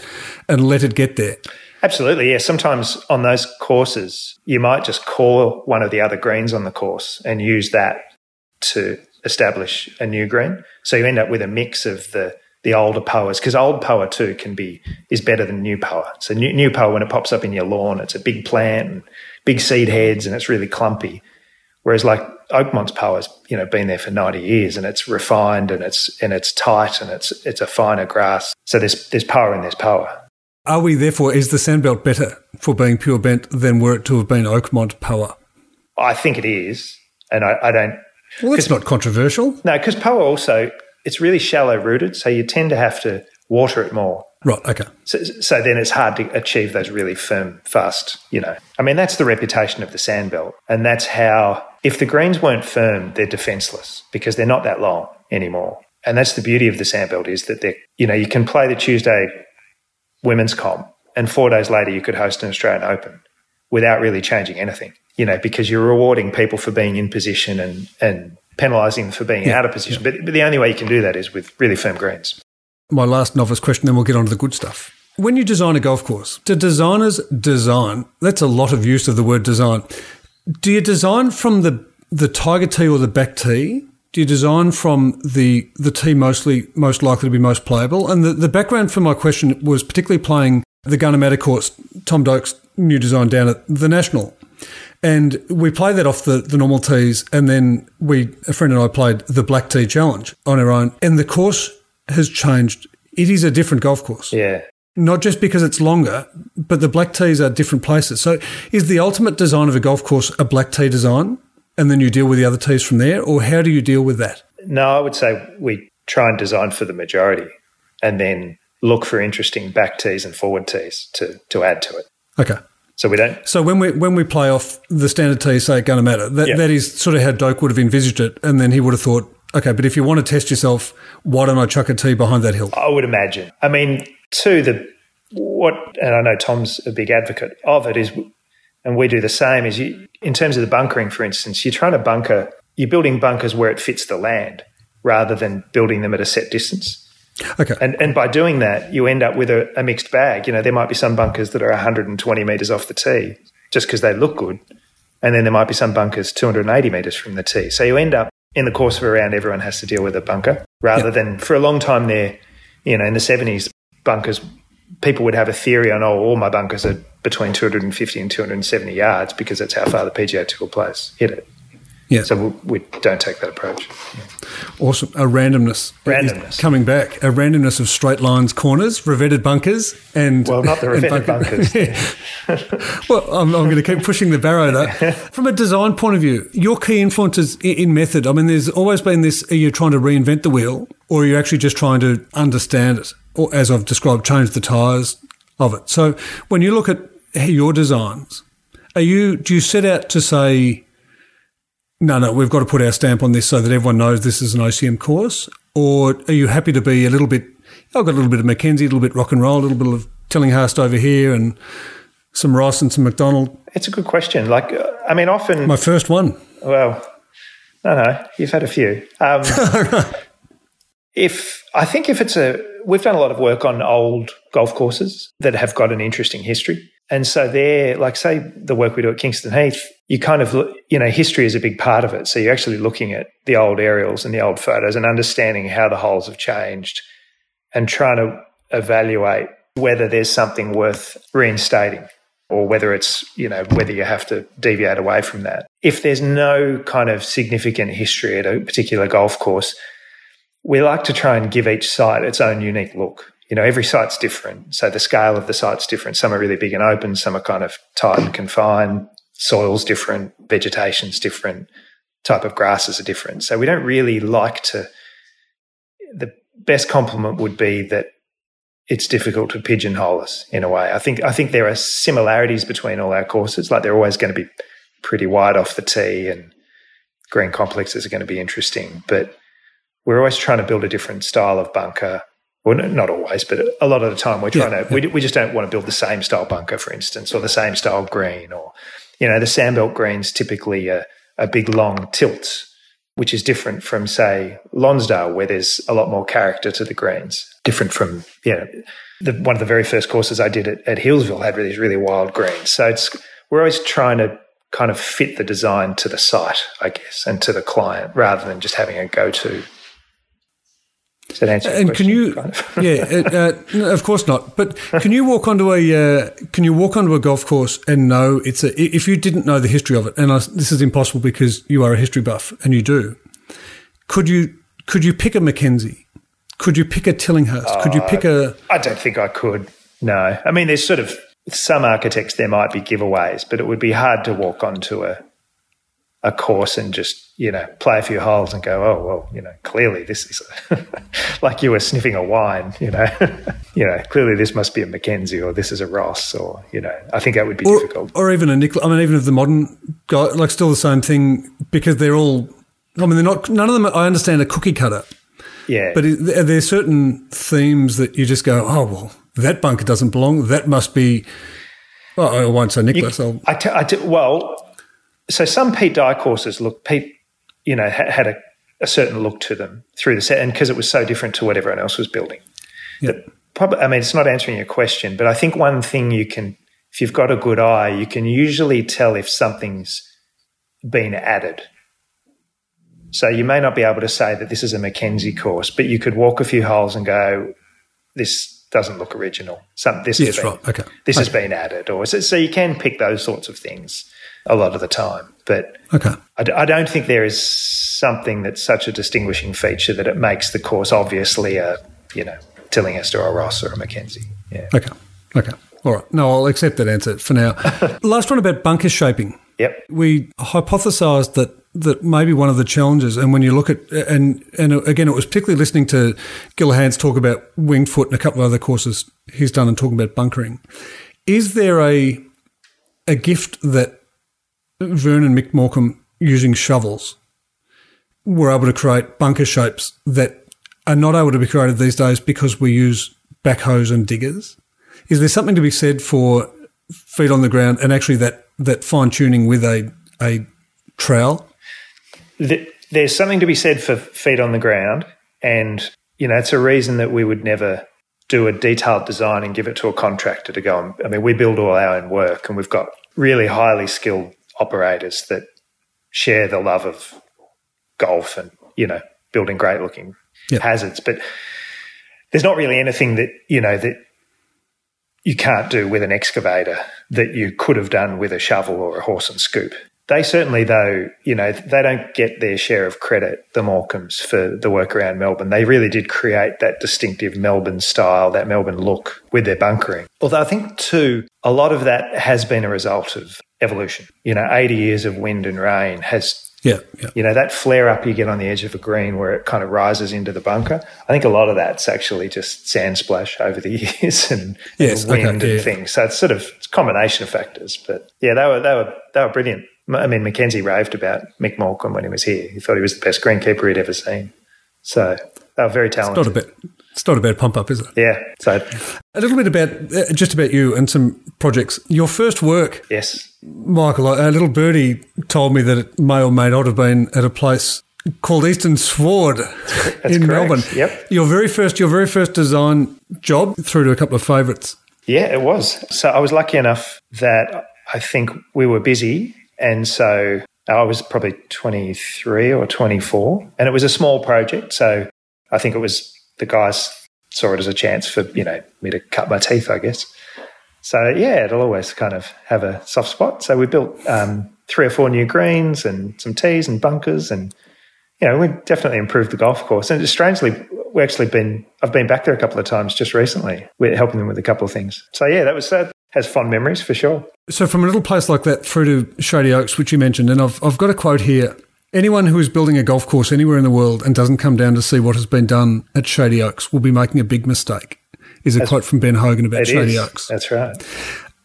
and let it get there? Absolutely, yeah. Sometimes on those courses, you might just call one of the other greens on the course and use that to establish a new green. So you end up with a mix of the the older poas because old poa too can be is better than new poa. So new, new poa when it pops up in your lawn, it's a big plant and big seed heads and it's really clumpy. Whereas like Oakmont's poa's you know been there for ninety years and it's refined and it's and it's tight and it's it's a finer grass. So there's there's poa and there's poa. Are we therefore is the sandbelt better for being pure bent than were it to have been Oakmont poa? I think it is, and I, I don't Well, that's not controversial, No, because Poa also it's really shallow rooted, so you tend to have to water it more. right? Okay, So, so then it's hard to achieve those really firm, fast. You know, I mean that's the reputation of the sandbelt, and that's how if the greens weren't firm, they're defenseless because they're not that long anymore. And that's the beauty of the sandbelt is that they're, you know, you can play the Tuesday women's comp, and four days later you could host an Australian Open without really changing anything. You know, because you're rewarding people for being in position and and penalising them for being out of position. But, but the only way you can do that is with really firm greens. my last novice question, then we'll get on to the good stuff. When you design a golf course, do designers design? That's a lot of use of the word design. Do you design from the the tiger tee or the back tee? Do you design from the the tee mostly most likely to be most playable? And the, the background for my question was particularly playing the Gunnamatta course, Tom Doak's new design down at the National. And we played that off the, the normal tees, and then we a friend and I played the black tee challenge on our own. And the course has changed. It is a different golf course Yeah. not just because it's longer, but the black tees are different places. So, is the ultimate design of a golf course a black tee design, and then you deal with the other tees from there, or how do you deal with that? No, I would say we try and design for the majority and then look for interesting back tees and forward tees to, to add to it. Okay. So we don't, So when we when we play off the standard tee, say at Gunnamatta, that Yeah. that is sort of how Doak would have envisaged it, and then he would have thought, okay, but if you want to test yourself, why don't I chuck a tee behind that hill? I would imagine. I mean, two, the, what, and I know Tom's a big advocate of it is, and we do the same is you, in terms of the bunkering, for instance, you're trying to bunker, you're building bunkers where it fits the land rather than building them at a set distance. Okay. And, and by doing that, you end up with a, a mixed bag. You know, there might be some bunkers that are 120 metres off the tee just because they look good. And then there might be some bunkers 280 metres from the tee. So you end up in the course of a round, everyone has to deal with a bunker rather than for a long time there, you know, in the 70s, bunkers, people would have a theory on, oh, all my bunkers are between 250 and 270 yards because that's how far the PGA Tour players hit it. Yeah. So we, we don't take that approach. Awesome. A randomness. Randomness. coming back. A randomness of straight lines, corners, revetted bunkers, and Well, not the revetted bunkers. well, I'm, I'm going to keep pushing the barrow though. From a design point of view, your key influences in, in method. I mean, there's always been this: are you trying to reinvent the wheel, or are you actually just trying to understand it, or as I've described, change the tires of it? So, when you look at your designs, are you do you set out to say? No, no, we've got to put our stamp on this so that everyone knows this is an OCM course? Or are you happy to be a little bit, I've got a little bit of Mackenzie, a little bit rock and roll, a little bit of Tillinghast over here and some Ross and some Macdonald? It's a good question. Like, uh, I mean, often. My first one. Well, no, no, you've had a few. Um, if I think if it's a, we've done a lot of work on old golf courses that have got an interesting history. And so there, like say the work we do at Kingston Heath, you kind of, you know, history is a big part of it. So you're actually looking at the old aerials and the old photos and understanding how the holes have changed and trying to evaluate whether there's something worth reinstating or whether it's, you know, whether you have to deviate away from that. If there's no kind of significant history at a particular golf course, we like to try and give each site its own unique look. You know, every site's different. So the scale of the site's different. Some are really big and open, some are kind of tight and confined. Soil's different, vegetation's different, type of grasses are different. So we don't really like to the best compliment would be that it's difficult to pigeonhole us in a way. I think I think there are similarities between all our courses. Like they're always going to be pretty wide off the tee, and green complexes are going to be interesting. But we're always trying to build a different style of bunker. Well, not always, but a lot of the time we're trying yeah, to. Yeah. We, we just don't want to build the same style bunker, for instance, or the same style green, or you know, the sandbelt greens typically a, a big long tilt which is different from, say, Lonsdale, where there's a lot more character to the greens. Different from, you know, the, one of the very first courses I did at, at Healesville had these really wild greens. So it's we're always trying to kind of fit the design to the site, I guess, and to the client, rather than just having a go-to does that answer and can you? Kind of? yeah, uh, no, of course not. But can you walk onto a uh, can you walk onto a golf course and know it's a if you didn't know the history of it, and I, this is impossible because you are a history buff and you do. Could you could you pick a Mackenzie? Could you pick a Tillinghast? Uh, could you pick a? I don't think I could. No, I mean there's sort of some architects there might be giveaways, but it would be hard to walk onto a a course and just you know play a few holes and go oh well you know clearly this is like you were sniffing a wine you know you know clearly this must be a Mackenzie or this is a Ross or you know. I think that would be or, difficult. or even a Nicklaus I mean even if the modern guy like still the same thing because they're all I mean they're not none of them I understand a cookie cutter. Yeah. But are there certain themes that you just go oh well that bunker doesn't belong. That must be well, I won't say Nicklaus. You, I t- I t- well, so some Pete Dye courses look Pete, you know, had, had a, a, certain look to them through the set, and because it was so different to what everyone else was building. Yep. Probably, I mean, it's not answering your question, but I think one thing you can, if you've got a good eye, you can usually tell if something's been added. So you may not be able to say that this is a Mackenzie course, but you could walk a few holes and go, "This doesn't look original. Some this yes, has been, right. okay. this okay. has been added, or so, so you can pick those sorts of things a lot of the time. But okay. I, I, don't think there is something that's such a distinguishing feature that it makes the course obviously a, you know, Tillinghast or a Ross or a Mackenzie. Yeah. Okay. Okay. All right. No, I'll accept that answer for now. Last one about bunker shaping. Yep. We hypothesised that that maybe one of the challenges, and when you look at and and again, it was particularly listening to Gil Hanse's talk about winged foot and a couple of other courses he's done and talking about bunkering. Is there a a gift that Vern and Mick using shovels were able to create bunker shapes that are not able to be created these days because we use backhoes and diggers. Is there something to be said for feet on the ground and actually that, that fine tuning with a, a trowel? There's something to be said for feet on the ground. And, you know, it's a reason that we would never do a detailed design and give it to a contractor to go I mean, we build all our own work and we've got really highly skilled operators that share the love of golf and you know building great looking yep. hazards but there's not really anything that you know that you can't do with an excavator that you could have done with a shovel or a horse and scoop they certainly though you know they don't get their share of credit the Morcoms for the work around melbourne they really did create that distinctive melbourne style that melbourne look with their bunkering although i think too a lot of that has been a result of evolution. You know, 80 years of wind and rain has, yeah, yeah. you know, that flare up you get on the edge of a green where it kind of rises into the bunker. I think a lot of that's actually just sand splash over the years and, yes, and wind okay, and things. So it's sort of it's a combination of factors. But yeah, they were, they were, they were brilliant. I mean, Mackenzie raved about Mick Morcom when he was here. He thought he was the best greenkeeper he'd ever seen. So they were very It's not talented. a bit. It's not a bad pump up, is it? yeah. So A little bit about uh, just about you and some projects. Your first work, yes, Michael. A little birdie told me that it may or may not have been at a place called Eastern Sward in correct. Melbourne. Yep. Your very first, your very first design job through to a couple of favourites. Yeah, it was. So I was lucky enough that I think we were busy. And so I was probably 23 or 24. And it was a small project. So I think it was the guys saw it as a chance for, you know, me to cut my teeth, I guess. So yeah, it'll always kind of have a soft spot. So we built um, three or four new greens and some tees and bunkers and you know, we definitely improved the golf course. And strangely, we actually been I've been back there a couple of times just recently. We're helping them with a couple of things. So yeah, that was that has fond memories for sure. So from a little place like that through to Shady Oaks, which you mentioned, and I've I've got a quote here. Anyone who is building a golf course anywhere in the world and doesn't come down to see what has been done at Shady Oaks will be making a big mistake. Is a quote from Ben Hogan about Shady is. Oaks. That's right.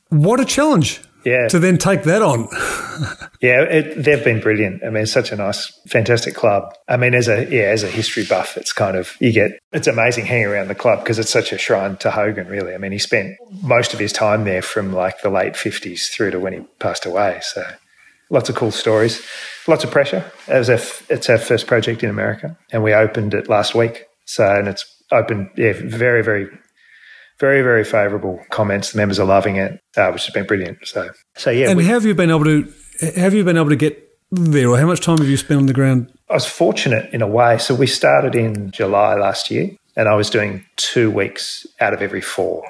What a challenge Yeah. to then take that on. Yeah, it, they've been brilliant. I mean, it's such a nice, fantastic club. I mean, as a yeah, as a history buff, it's kind of you get it's amazing hanging around the club because it's such a shrine to Hogan. Really, I mean, he spent most of his time there from like the late fifties through to when he passed away. So, lots of cool stories, lots of pressure. It was our, it's our first project in America, and we opened it last week. So, and it's opened, yeah, very, very very, very favourable comments. The members are loving it, uh, which has been brilliant. So, so yeah, And we- have you been able to have you been able to get there, or how much time have you spent on the ground? I was fortunate in a way. So we started in July last year, and I was doing two weeks out of every four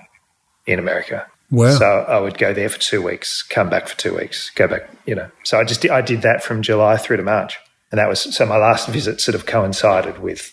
in America. Wow. So I would go there for two weeks, come back for two weeks, go back. You know, so I just I did that from July through to March, and that was so my last visit sort of coincided with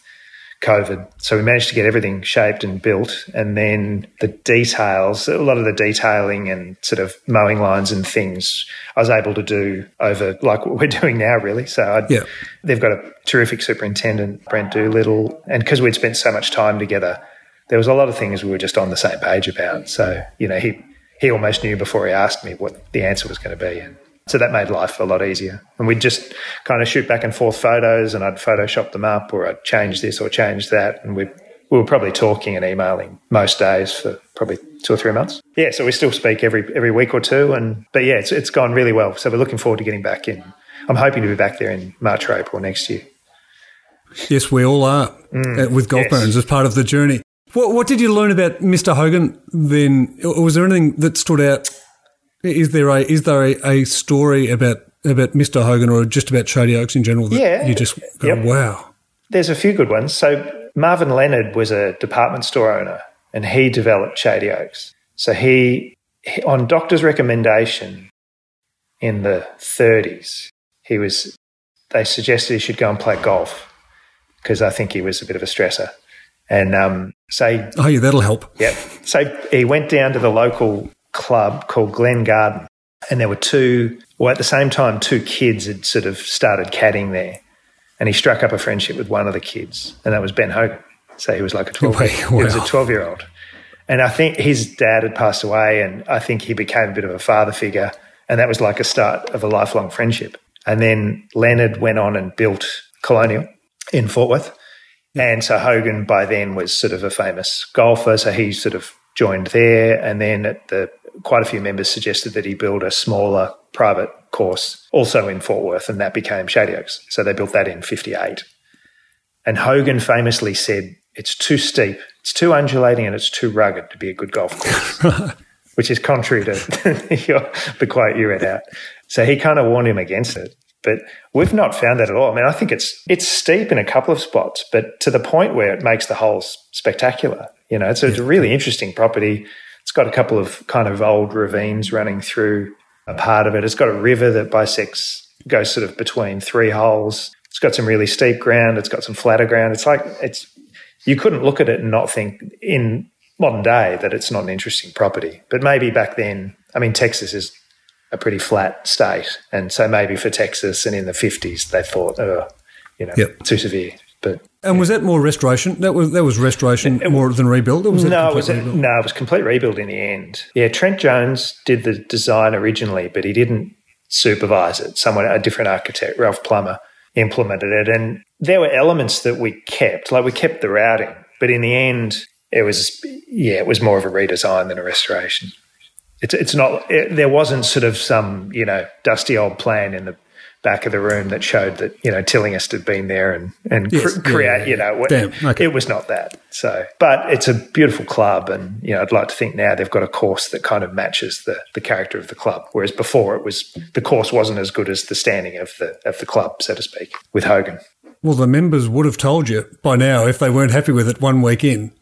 COVID. So we managed to get everything shaped and built, and then the details, a lot of the detailing and sort of mowing lines and things, I was able to do over like what we're doing now, really. So I'd, Yeah. they've got a terrific superintendent, Brent Doolittle, and because we'd spent so much time together, there was a lot of things we were just on the same page about. So you know, he he almost knew before he asked me what the answer was going to be, and so that made life a lot easier. And we'd just kind of shoot back and forth photos, and I'd Photoshop them up, or I'd change this or change that, and we we were probably talking and emailing most days for probably two or three months. Yeah, so we still speak every every week or two, and but yeah, it's it's gone really well. So we're looking forward to getting back in. I'm hoping to be back there in March or April next year. Yes, we all are uh, with golf yes. as part of the journey. What, what did you learn about Mr. Hogan then? Or Was there anything that stood out? Is there a is there a, a story about about Mr. Hogan or just about Shady Oaks in general that Yeah. you just go, Yep. wow? There's a few good ones. So Marvin Leonard was a department store owner, and he developed Shady Oaks. So he, he on doctor's recommendation in the 30s, he was. They suggested he should go and play golf because I think he was a bit of a stressor. And um, so he Oh yeah, that'll help. Yep. So he went down to the local club called Glen Garden, and there were two, well, at the same time, two kids had sort of started caddying there. And he struck up a friendship with one of the kids, and that was Ben Hogan. So he was like a 12 Wow. He was a 12 year old. And I think his dad had passed away, and I think he became a bit of a father figure. And that was like a start of a lifelong friendship. And then Leonard went on and built Colonial in Fort Worth. And so Hogan by then was sort of a famous golfer. So he sort of joined there. And then at the, quite a few members suggested that he build a smaller private course also in Fort Worth. And that became Shady Oaks. So they built that in 58. And Hogan famously said, it's too steep, it's too undulating, and it's too rugged to be a good golf course, which is contrary to your, the quote you read out. So he kind of warned him against it. But we've not found that at all. I mean, I think it's it's steep in a couple of spots, but to the point where it makes the holes spectacular. You know, it's a, it's a really interesting property. It's got a couple of kind of old ravines running through a part of it. It's got a river that bisects, goes sort of between three holes. It's got some really steep ground. It's got some flatter ground. It's like it's you couldn't look at it and not think in modern day that it's not an interesting property. But maybe back then, I mean, Texas is a pretty flat state, and so maybe for Texas and in the fifties, they thought, oh, you know, Yep. too severe. But And was that more restoration? That was that was restoration more than rebuild. Or was no, it it was a, no, it was complete rebuild in the end. Yeah, Trent Jones did the design originally, but he didn't supervise it. Someone, a different architect, Ralph Plummer, implemented it, and there were elements that we kept, like we kept the routing, but in the end, it was yeah, it was more of a redesign than a restoration. It's it's not. It, there wasn't sort of some you know dusty old plan in the back of the room that showed that you know Tillinghast had been there and and Yes, cr- create yeah, yeah, you know Damn, okay. it was not that. So, but it's a beautiful club, and you know I'd like to think now they've got a course that kind of matches the the character of the club. Whereas before it was the course wasn't as good as the standing of the of the club, so to speak, with Hogan. Well, the members would have told you by now if they weren't happy with it one week in.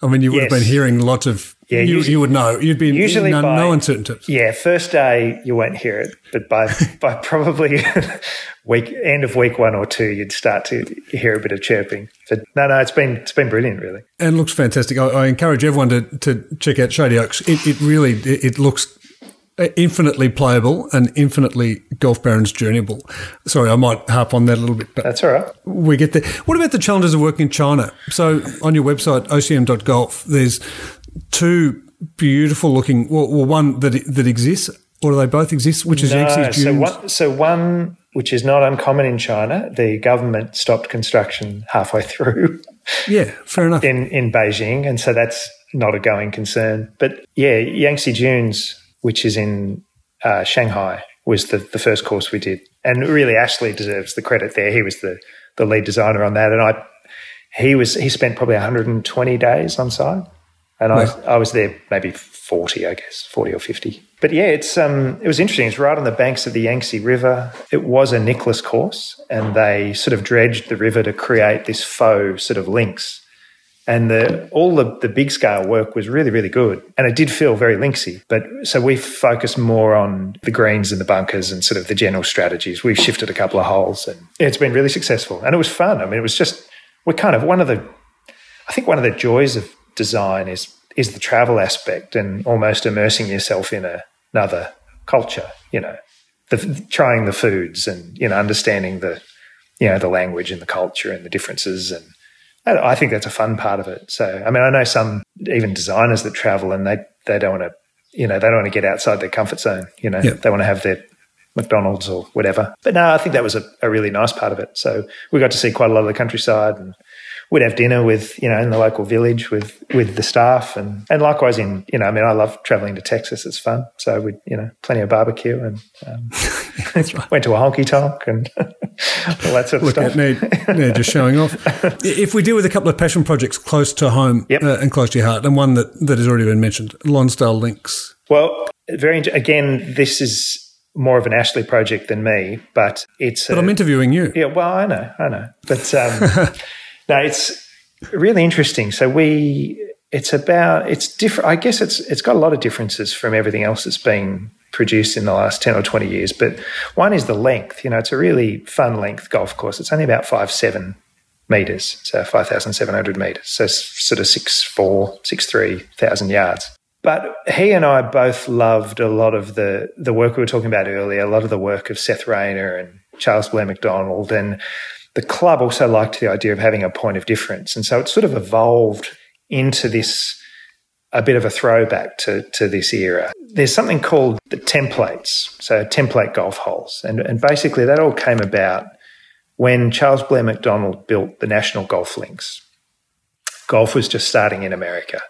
I mean, you would have been hearing lots of. Yeah, you, usually- you would know. You'd be usually no, by- no uncertainty. Yeah, first day you won't hear it, but by by probably week end of week one or two, you'd start to hear a bit of chirping. But no, no, it's been it's been brilliant, really. and looks fantastic. I, I encourage everyone to, to check out Shady Oaks. It, it really it, it looks infinitely playable and infinitely golf barons journeyable. Sorry, I might harp on that a little bit, but That's all right. we get there. What about the challenges of working in China? So on your website, ocm.golf, there's two beautiful looking, well, well one that that exists, or do they both exist? Which is No, Yangtze so one, so one which is not uncommon in China, the government stopped construction halfway through yeah, fair enough. in in Beijing, and so that's not a going concern. But yeah, Yangtze Dunes, which is in uh, Shanghai, was the, the first course we did, and really Ashley deserves the credit there. He was the the lead designer on that, and I he was he spent probably 120 days on site, and I I was there maybe 40, I guess, 40 or 50. But yeah, it's um it was interesting. It's right on the banks of the Yangtze River. It was a Nicklaus course, and they sort of dredged the river to create this faux sort of links. And the all the, the big scale work was really really good. And it did feel very linksy. But so we focused more on the greens and the bunkers and sort of the general strategies. We've shifted a couple of holes and it's been really successful. And it was fun. I mean it was just we're kind of one of the i think one of the joys of design is is the travel aspect and almost immersing yourself in a, another culture you know the, trying the foods and you know understanding the you know the language and the culture and the differences and I I think that's a fun part of it. So, I mean, I know some even designers that travel and they, they don't want to, you know, they don't want to get outside their comfort zone. You know, Yeah. they want to have their McDonald's or whatever. But no, I think that was a, a really nice part of it. So we got to see quite a lot of the countryside and we'd have dinner with, you know, in the local village with, with the staff and, and likewise in, you know, I mean, I love traveling to Texas. It's fun. So we, you know, plenty of barbecue and um, went to a honky tonk and all that sort of Look stuff. at me, yeah, just showing off. If we deal with a couple of passion projects close to home Yep. uh, and close to your heart, and one that, that has already been mentioned, Lonsdale Links. Well, very again, this is more of an Ashley project than me, but it's. But I'm interviewing you. yeah, well, I know, I know, but um, no, it's really interesting. So we, it's about, it's different. I guess it's it's got a lot of differences from everything else that's been produced in the last ten or twenty years. But one is the length. You know, it's a really fun length golf course. It's only about five seven meters, so five thousand seven hundred meters. So sort of six four, six three thousand yards. But he and I both loved a lot of the the work we were talking about earlier, a lot of the work of Seth Raynor and Charles Blair Macdonald, and the club also liked the idea of having a point of difference, and so it sort of evolved into this a bit of a throwback to to this era. There's something called the templates, so template golf holes, and and basically that all came about when Charles Blair Macdonald built the National Golf Links. Golf was just starting in America.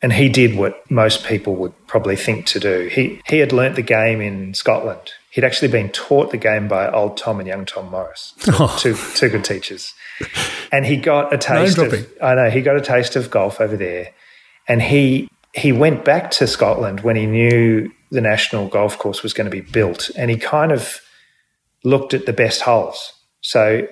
And he did what most people would probably think to do. He he had learnt the game in Scotland. He'd actually been taught the game by old Tom and young Tom Morris, oh. two two good teachers. And he got a taste of. I know he got a taste of golf over there. And he he went back to Scotland when he knew the national golf course was going to be built, and he kind of looked at the best holes. So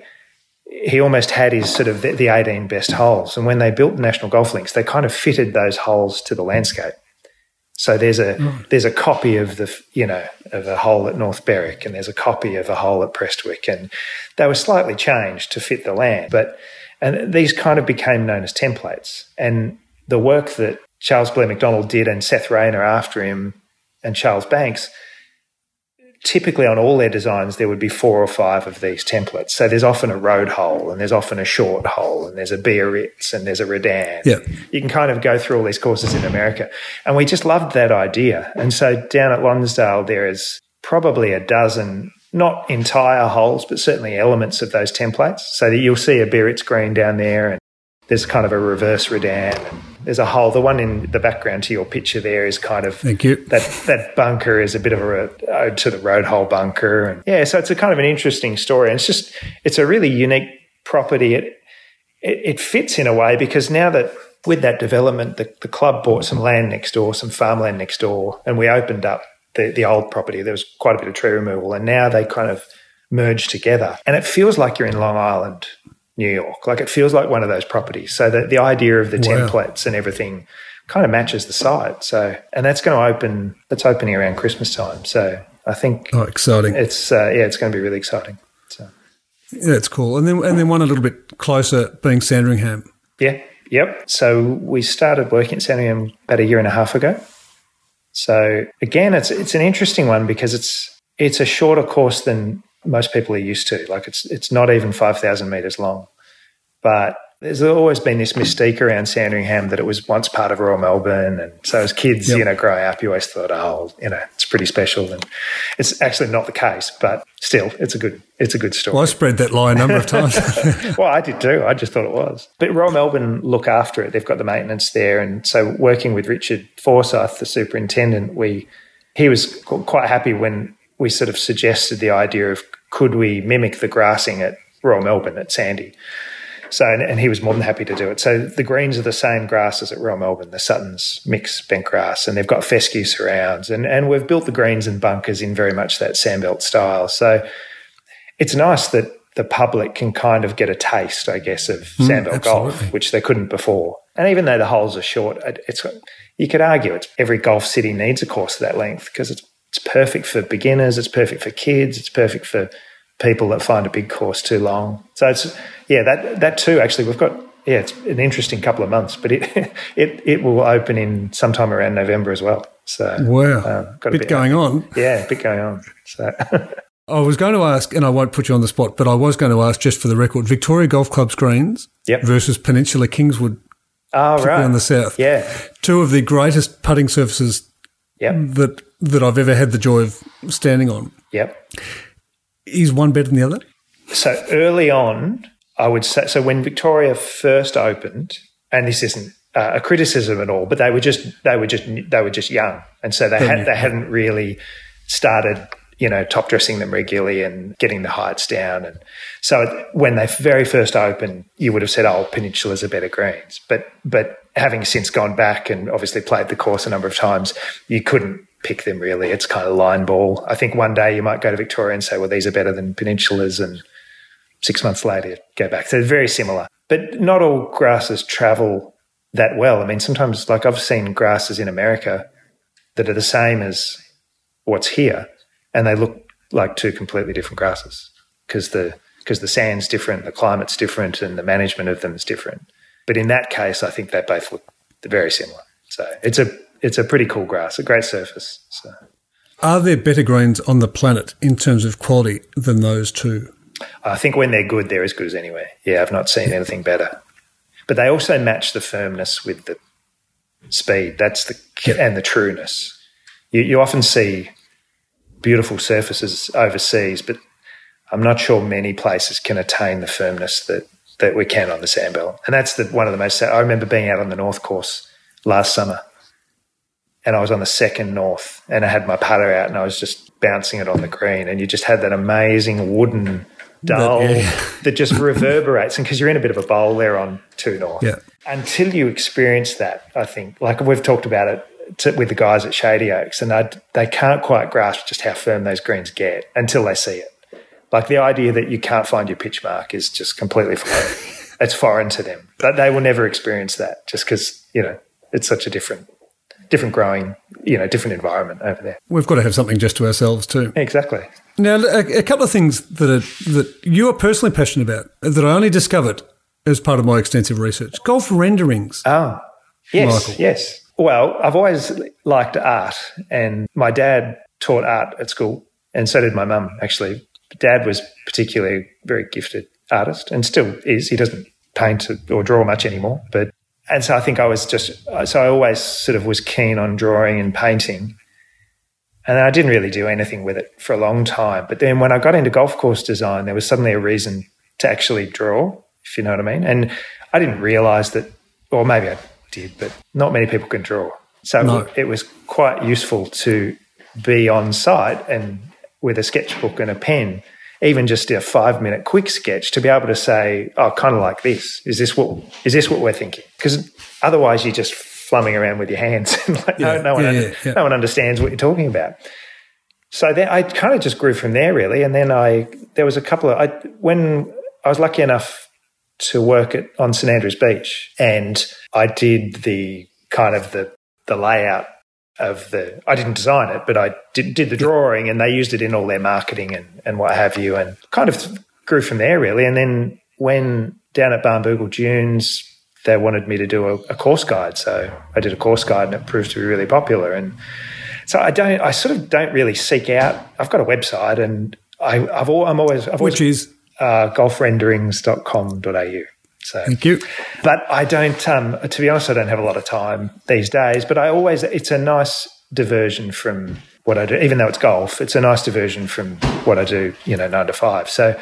he almost had his sort of the, the 18 best holes. And when they built the national golf links, they kind of fitted those holes to the landscape. So there's a hmm. there's a copy of the you know of a hole at North Berwick, and there's a copy of a hole at Prestwick, and they were slightly changed to fit the land. But and these kind of became known as templates. And the work that Charles Blair Macdonald did, and Seth Raynor after him, and Charles Banks, typically on all their designs there would be four or five of these templates. So there's often a road hole, and there's often a short hole, and there's a Biarritz, and there's a Redan. Yeah. You can kind of go through all these courses in America. And we just loved that idea. And so down at Lonsdale, there is probably a dozen not entire holes, but certainly elements of those templates. So that you'll see a Biarritz green down there, and there's kind of a reverse Redan, and there's a hole. The one in the background to your picture there is kind of Thank you. that that bunker is a bit of a ode to the road hole bunker, and yeah, so it's a kind of an interesting story. And it's just it's a really unique property. It it, it fits in a way because now that with that development, the, the club bought some land next door, some farmland next door, and we opened up the, the old property. There was quite a bit of tree removal, and now they kind of merged together. And it feels like you're in Long Island, New York. Like it feels like one of those properties. So the, the idea of the Wow. templates and everything kind of matches the site. So, and that's going to open, that's opening around Christmas time. So I think Oh, exciting. it's, uh, yeah, it's going to be really exciting. So, Yeah, that's cool. And then and then one a little bit closer being Sandringham. yeah. Yep. So we started working at Sandringham about a year and a half ago. So again, it's it's an interesting one because it's it's a shorter course than most people are used to. Like it's it's not even five thousand meters long, but there's always been this mystique around Sandringham that it was once part of Royal Melbourne, and so as kids, Yep. you know, growing up, you always thought, oh, you know, it's pretty special, and it's actually not the case, but still, it's a good it's a good story. Well, I spread that lie a number of times. Well, I did too. I just thought it was. But Royal Melbourne look after it. They've got the maintenance there, and so working with Richard Forsyth, the superintendent, we he was quite happy when we sort of suggested the idea of could we mimic the grassing at Royal Melbourne at Sandy. So, and, he was more than happy to do it. So the greens are the same grass as at Royal Melbourne, the Suttons mix bent grass, and they've got fescue surrounds, and and we've built the greens and bunkers in very much that sandbelt style. So it's nice that the public can kind of get a taste, I guess, of mm, sandbelt golf, which they couldn't before. And even though the holes are short, it's you could argue it's every golf city needs a course of that length because it's it's perfect for beginners, it's perfect for kids, it's perfect for people that find a big course too long. So it's yeah, that that too. Actually, we've got yeah, it's an interesting couple of months, but it it it will open in sometime around November as well. So wow. uh, got a bit bit going on. yeah, a bit going on. So. I was going to ask, and I won't put you on the spot, but I was going to ask just for the record Victoria Golf Club's greens Yep. versus Peninsula Kingswood Oh, right. on the south. Yeah. Two of the greatest putting surfaces Yep. that, that I've ever had the joy of standing on. Yep. Is one better than the other? So early on, I would say, so when Victoria first opened, and this isn't uh, a criticism at all, but they were just, they were just, they were just young. And so they had, they hadn't really started, you know, top dressing them regularly and getting the heights down. And so when they very first opened, you would have said, oh, Peninsula's are better greens. But, but having since gone back and obviously played the course a number of times, you couldn't pick them really. It's kind of line ball. I think one day you might go to Victoria and say, well, these are better than Peninsulas. And six months later, go back. So they're very similar. But not all grasses travel that well. I mean, sometimes, like I've seen grasses in America that are the same as what's here, and they look like two completely different grasses because the because the sand's different, the climate's different, and the management of them is different. But in that case, I think they both look very similar. So it's a it's a pretty cool grass, a great surface. So Are there better greens on the planet in terms of quality than those two? I think when they're good, they're as good as anywhere. Yeah, I've not seen anything better. But they also match the firmness with the speed. That's the and the trueness. You, you often see beautiful surfaces overseas, but I'm not sure many places can attain the firmness that that we can on the sandbelt. And that's the one of the most. I remember being out on the north course last summer, and I was on the second north, and I had my putter out, and I was just bouncing it on the green, and you just had that amazing wooden dull That- that, just reverberates, and because you're in a bit of a bowl there on two north, Yeah. until you experience that, I think, like we've talked about it to, with the guys at Shady Oaks, and I, they can't quite grasp just how firm those greens get until they see it. Like the idea that you can't find your pitch mark is just completely foreign. it's foreign to them, but they will never experience that just because you know it's such a different, different growing, you know, different environment over there. We've got to have something just to ourselves too. Exactly. Now, a, a couple of things that are, that you are personally passionate about that I only discovered as part of my extensive research: golf renderings. Oh, yes, Michael. yes. Well, I've always liked art, and my dad taught art at school, and so did my mum, actually. Dad was particularly a very gifted artist, and still is. He doesn't paint or draw much anymore, but and so I think I was just so I always sort of was keen on drawing and painting. And I didn't really do anything with it for a long time. But then when I got into golf course design, there was suddenly a reason to actually draw, if you know what I mean. And I didn't realize that, or maybe I did, but not many people can draw. So no. it was quite useful to be on site and with a sketchbook and a pen, even just a five minute quick sketch to be able to say, oh, kind of like this. Is this what is this what we're thinking? Because otherwise you're just flumming around with your hands and like yeah, no, no, one yeah, under, yeah, no one understands what you're talking about. So then I kind of just grew from there really. And then I there was a couple of I when I was lucky enough to work at on St Andrews Beach and I did the kind of the the layout of the I didn't design it, but I did, did the drawing and they used it in all their marketing and, and what have you and kind of grew from there really. And then when down at Barnbougle Dunes, they wanted me to do a, a, course guide. So I did a course guide and it proved to be really popular. And so I don't, I sort of don't really seek out, I've got a website and I, have I'm always, I've always, which is uh, golfrenderings.com.au. So, Thank you. But I don't, um, to be honest, I don't have a lot of time these days. But I always, it's a nice diversion from what I do, even though it's golf. It's a nice diversion from what I do, you know, nine to five. So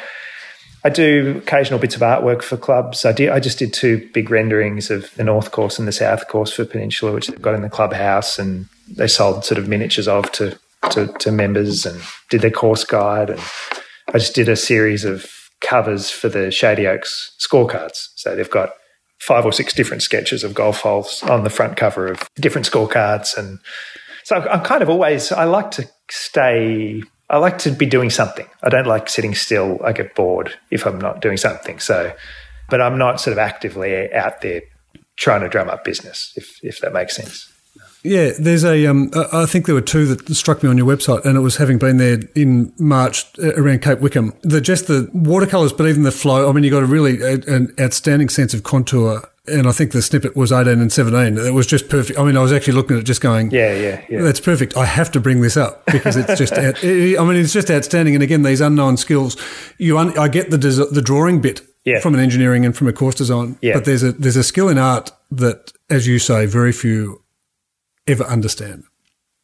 I do occasional bits of artwork for clubs. I did, I just did two big renderings of the North Course and the South Course for Peninsula, which they've got in the clubhouse, and they sold sort of miniatures of to to, to members and did their course guide. And I just did a series of covers for the Shady Oaks scorecards. So they've got five or six different sketches of golf holes on the front cover of different scorecards. And so I'm kind of always, I like to stay, I like to be doing something. I don't like sitting still. I get bored if I'm not doing something. So, but I'm not sort of actively out there trying to drum up business, if, if that makes sense. Yeah, there's a. Um, I think there were two that struck me on your website, and it was having been there in March uh, around Cape Wickham. The just the watercolors, but even the flow. I mean, you got a really a, an outstanding sense of contour. And I think the snippet was 18 and 17. It was just perfect. I mean, I was actually looking at it just going, yeah, yeah, yeah. That's perfect. I have to bring this up because it's just, out, I mean, it's just outstanding. And again, these unknown skills, you, un, I get the, the drawing bit yeah. from an engineering and from a course design, yeah. but there's a, there's a skill in art that, as you say, very few ever understand.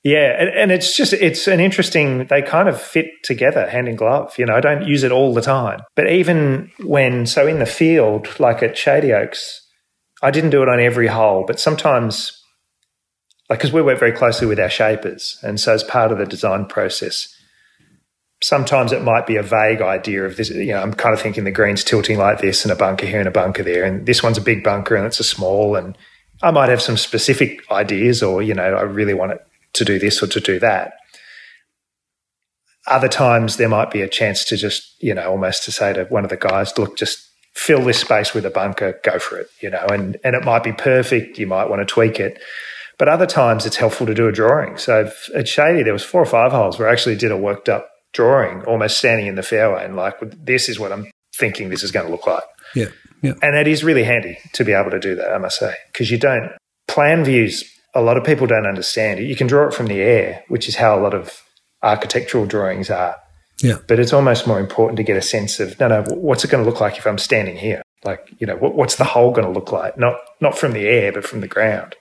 Yeah, and, it's just it's an interesting. They kind of fit together, hand in glove. You know, I don't use it all the time, but even when so in the field, like at Shady Oaks, I didn't do it on every hole, but sometimes, like because we work very closely with our shapers, and so as part of the design process, sometimes it might be a vague idea of this. You know, I'm kind of thinking the green's tilting like this, and a bunker here and a bunker there, and this one's a big bunker and it's a small, and I might have some specific ideas or, you know, I really want it to do this or to do that. Other times there might be a chance to just, you know, almost to say to one of the guys, look, just fill this space with a bunker, go for it, you know, and, and it might be perfect. You might want to tweak it. But other times it's helpful to do a drawing. So at Shady, there was four or five holes where I actually did a worked up drawing, almost standing in the fairway and like, this is what I'm thinking this is going to look like. Yeah. Yeah. And it is really handy to be able to do that, I must say, because you don't plan views. A lot of people don't understand it. You can draw it from the air, which is how a lot of architectural drawings are. Yeah. But it's almost more important to get a sense of no, no, what's it going to look like if I'm standing here? Like, you know, what, what's the hole going to look like? Not not from the air, but from the ground.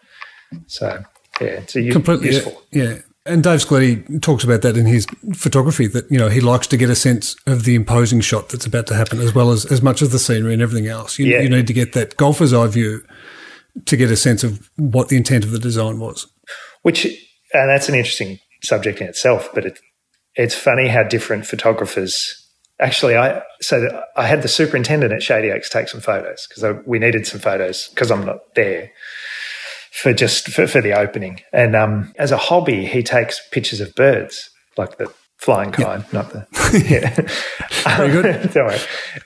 So yeah, it's a completely useful. Yeah, yeah. And Dave Scletti talks about that in his photography that, you know, he likes to get a sense of the imposing shot that's about to happen as well as as much as the scenery and everything else. You, yeah. you need to get that golfer's eye view to get a sense of what the intent of the design was. Which, and that's an interesting subject in itself, but it, it's funny how different photographers actually i so i had the superintendent at shady oaks take some photos because we needed some photos because i'm not there for just for, for the opening. And um, as a hobby, he takes pictures of birds, like the flying kind, yep. not the yeah. Very good. Don't worry.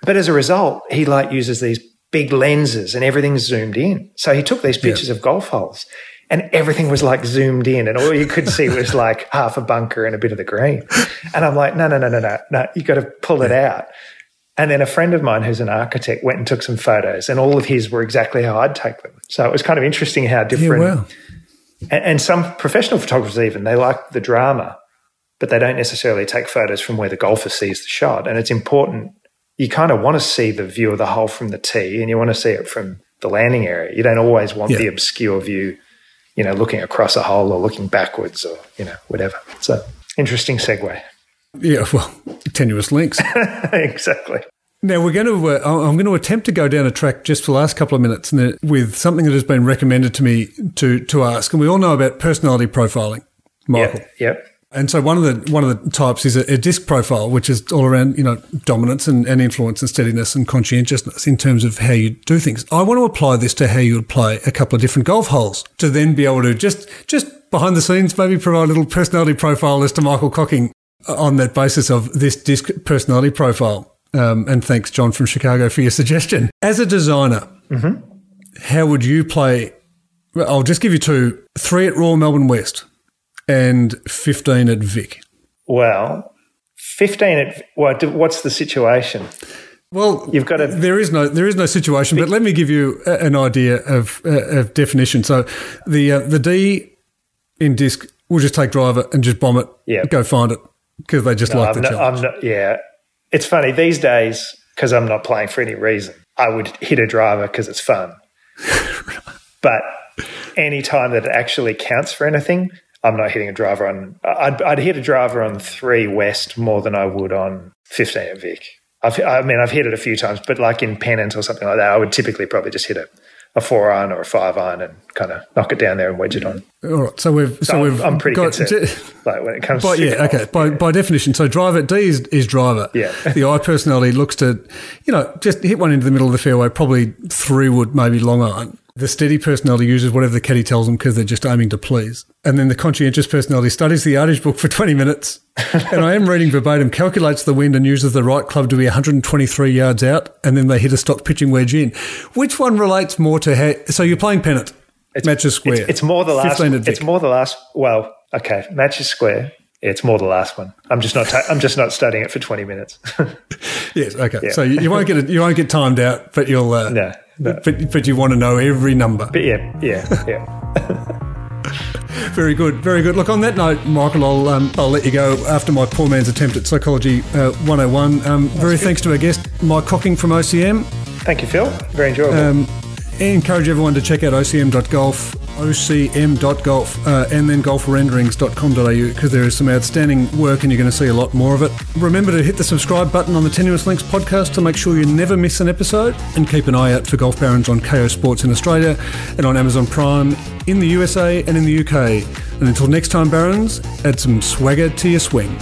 But as a result, he like uses these big lenses and everything's zoomed in. So he took these pictures yep. of golf holes and everything was like zoomed in and all you could see was like half a bunker and a bit of the green. And I'm like, no, no, no, no, no, no, you got to pull it out. And then a friend of mine who's an architect went and took some photos, and all of his were exactly how I'd take them. So it was kind of interesting how different. Yeah, wow. and, and some professional photographers, even, they like the drama, but they don't necessarily take photos from where the golfer sees the shot. And it's important. You kind of want to see the view of the hole from the tee, and you want to see it from the landing area. You don't always want yeah. the obscure view, you know, looking across a hole or looking backwards or, you know, whatever. So Interesting segue. Yeah, well, tenuous links. exactly. Now we're going to. Uh, I'm going to attempt to go down a track just for the last couple of minutes with something that has been recommended to me to to ask, and we all know about personality profiling, Michael. Yep. yep. And so one of the one of the types is a, a, disc profile, which is all around you know dominance and, and, influence and steadiness and conscientiousness in terms of how you do things. I want to apply this to how you would play a couple of different golf holes to then be able to just just behind the scenes maybe provide a little personality profile as to Michael Cocking on that basis of this disc personality profile. Um, and thanks, John from Chicago, for your suggestion. As a designer, mm-hmm. how would you play? I'll just give you two: three at Royal Melbourne West and fifteen at Vic. Well, fifteen at what? What's the situation? Well, you've got to. There is no there is no situation, but let me give you an idea of, uh, of definition. So, the uh, the D in disc, we'll just take driver and just bomb it. Yeah, go find it because they just no, like I'm the not, challenge. Not, yeah, it's funny these days because I'm not playing for any reason. I would hit a driver because it's fun. but any time that it actually counts for anything, I'm not hitting a driver on. I'd, I'd, hit a driver on three west more than I would on 15 at Vic. I've, I mean, I've hit it a few times, but like in pennant or something like that, I would typically probably just hit it a four iron or a five iron and kind of knock it down there and wedge it on. All right. So we've so, so we've I'm pretty got, like when it comes by, to yeah okay by, yeah. by definition. So driver D is, is driver. Yeah. the I personality looks to you know just hit one into the middle of the fairway, probably three wood, maybe long iron. The steady personality uses whatever the caddy tells them because they're just aiming to please. And then the conscientious personality studies the yardage book for 20 minutes. and I am reading verbatim, calculates the wind and uses the right club to be 123 yards out. And then they hit a stock pitching wedge in. Which one relates more to how? So you're playing pennant. It's, matches square. It's, it's more the last. It's more the last. Well, okay, matches square. It's more the last one. I'm just not. Ta- I'm just not studying it for 20 minutes. yes. Okay. Yeah. So you, you, won't get it. You won't get timed out, but you'll. Uh, no, no. But but you want to know every number. But yeah. Yeah. Yeah. very good, very good. Look, on that note, Michael, I'll um, I'll let you go after my poor man's attempt at psychology uh, 101. Um, very good. thanks to our guest, Mike Cocking from OCM. Thank you, Phil. Very enjoyable. Um, encourage everyone to check out ocm.golf, ocm.golf, uh, and then golfrenderings.com.au because there is some outstanding work and you're going to see a lot more of it. Remember to hit the subscribe button on the Tenuous Links podcast to make sure you never miss an episode and keep an eye out for Golf Barons on KO Sports in Australia and on Amazon Prime in the USA and in the UK. And until next time, Barons, add some swagger to your swing.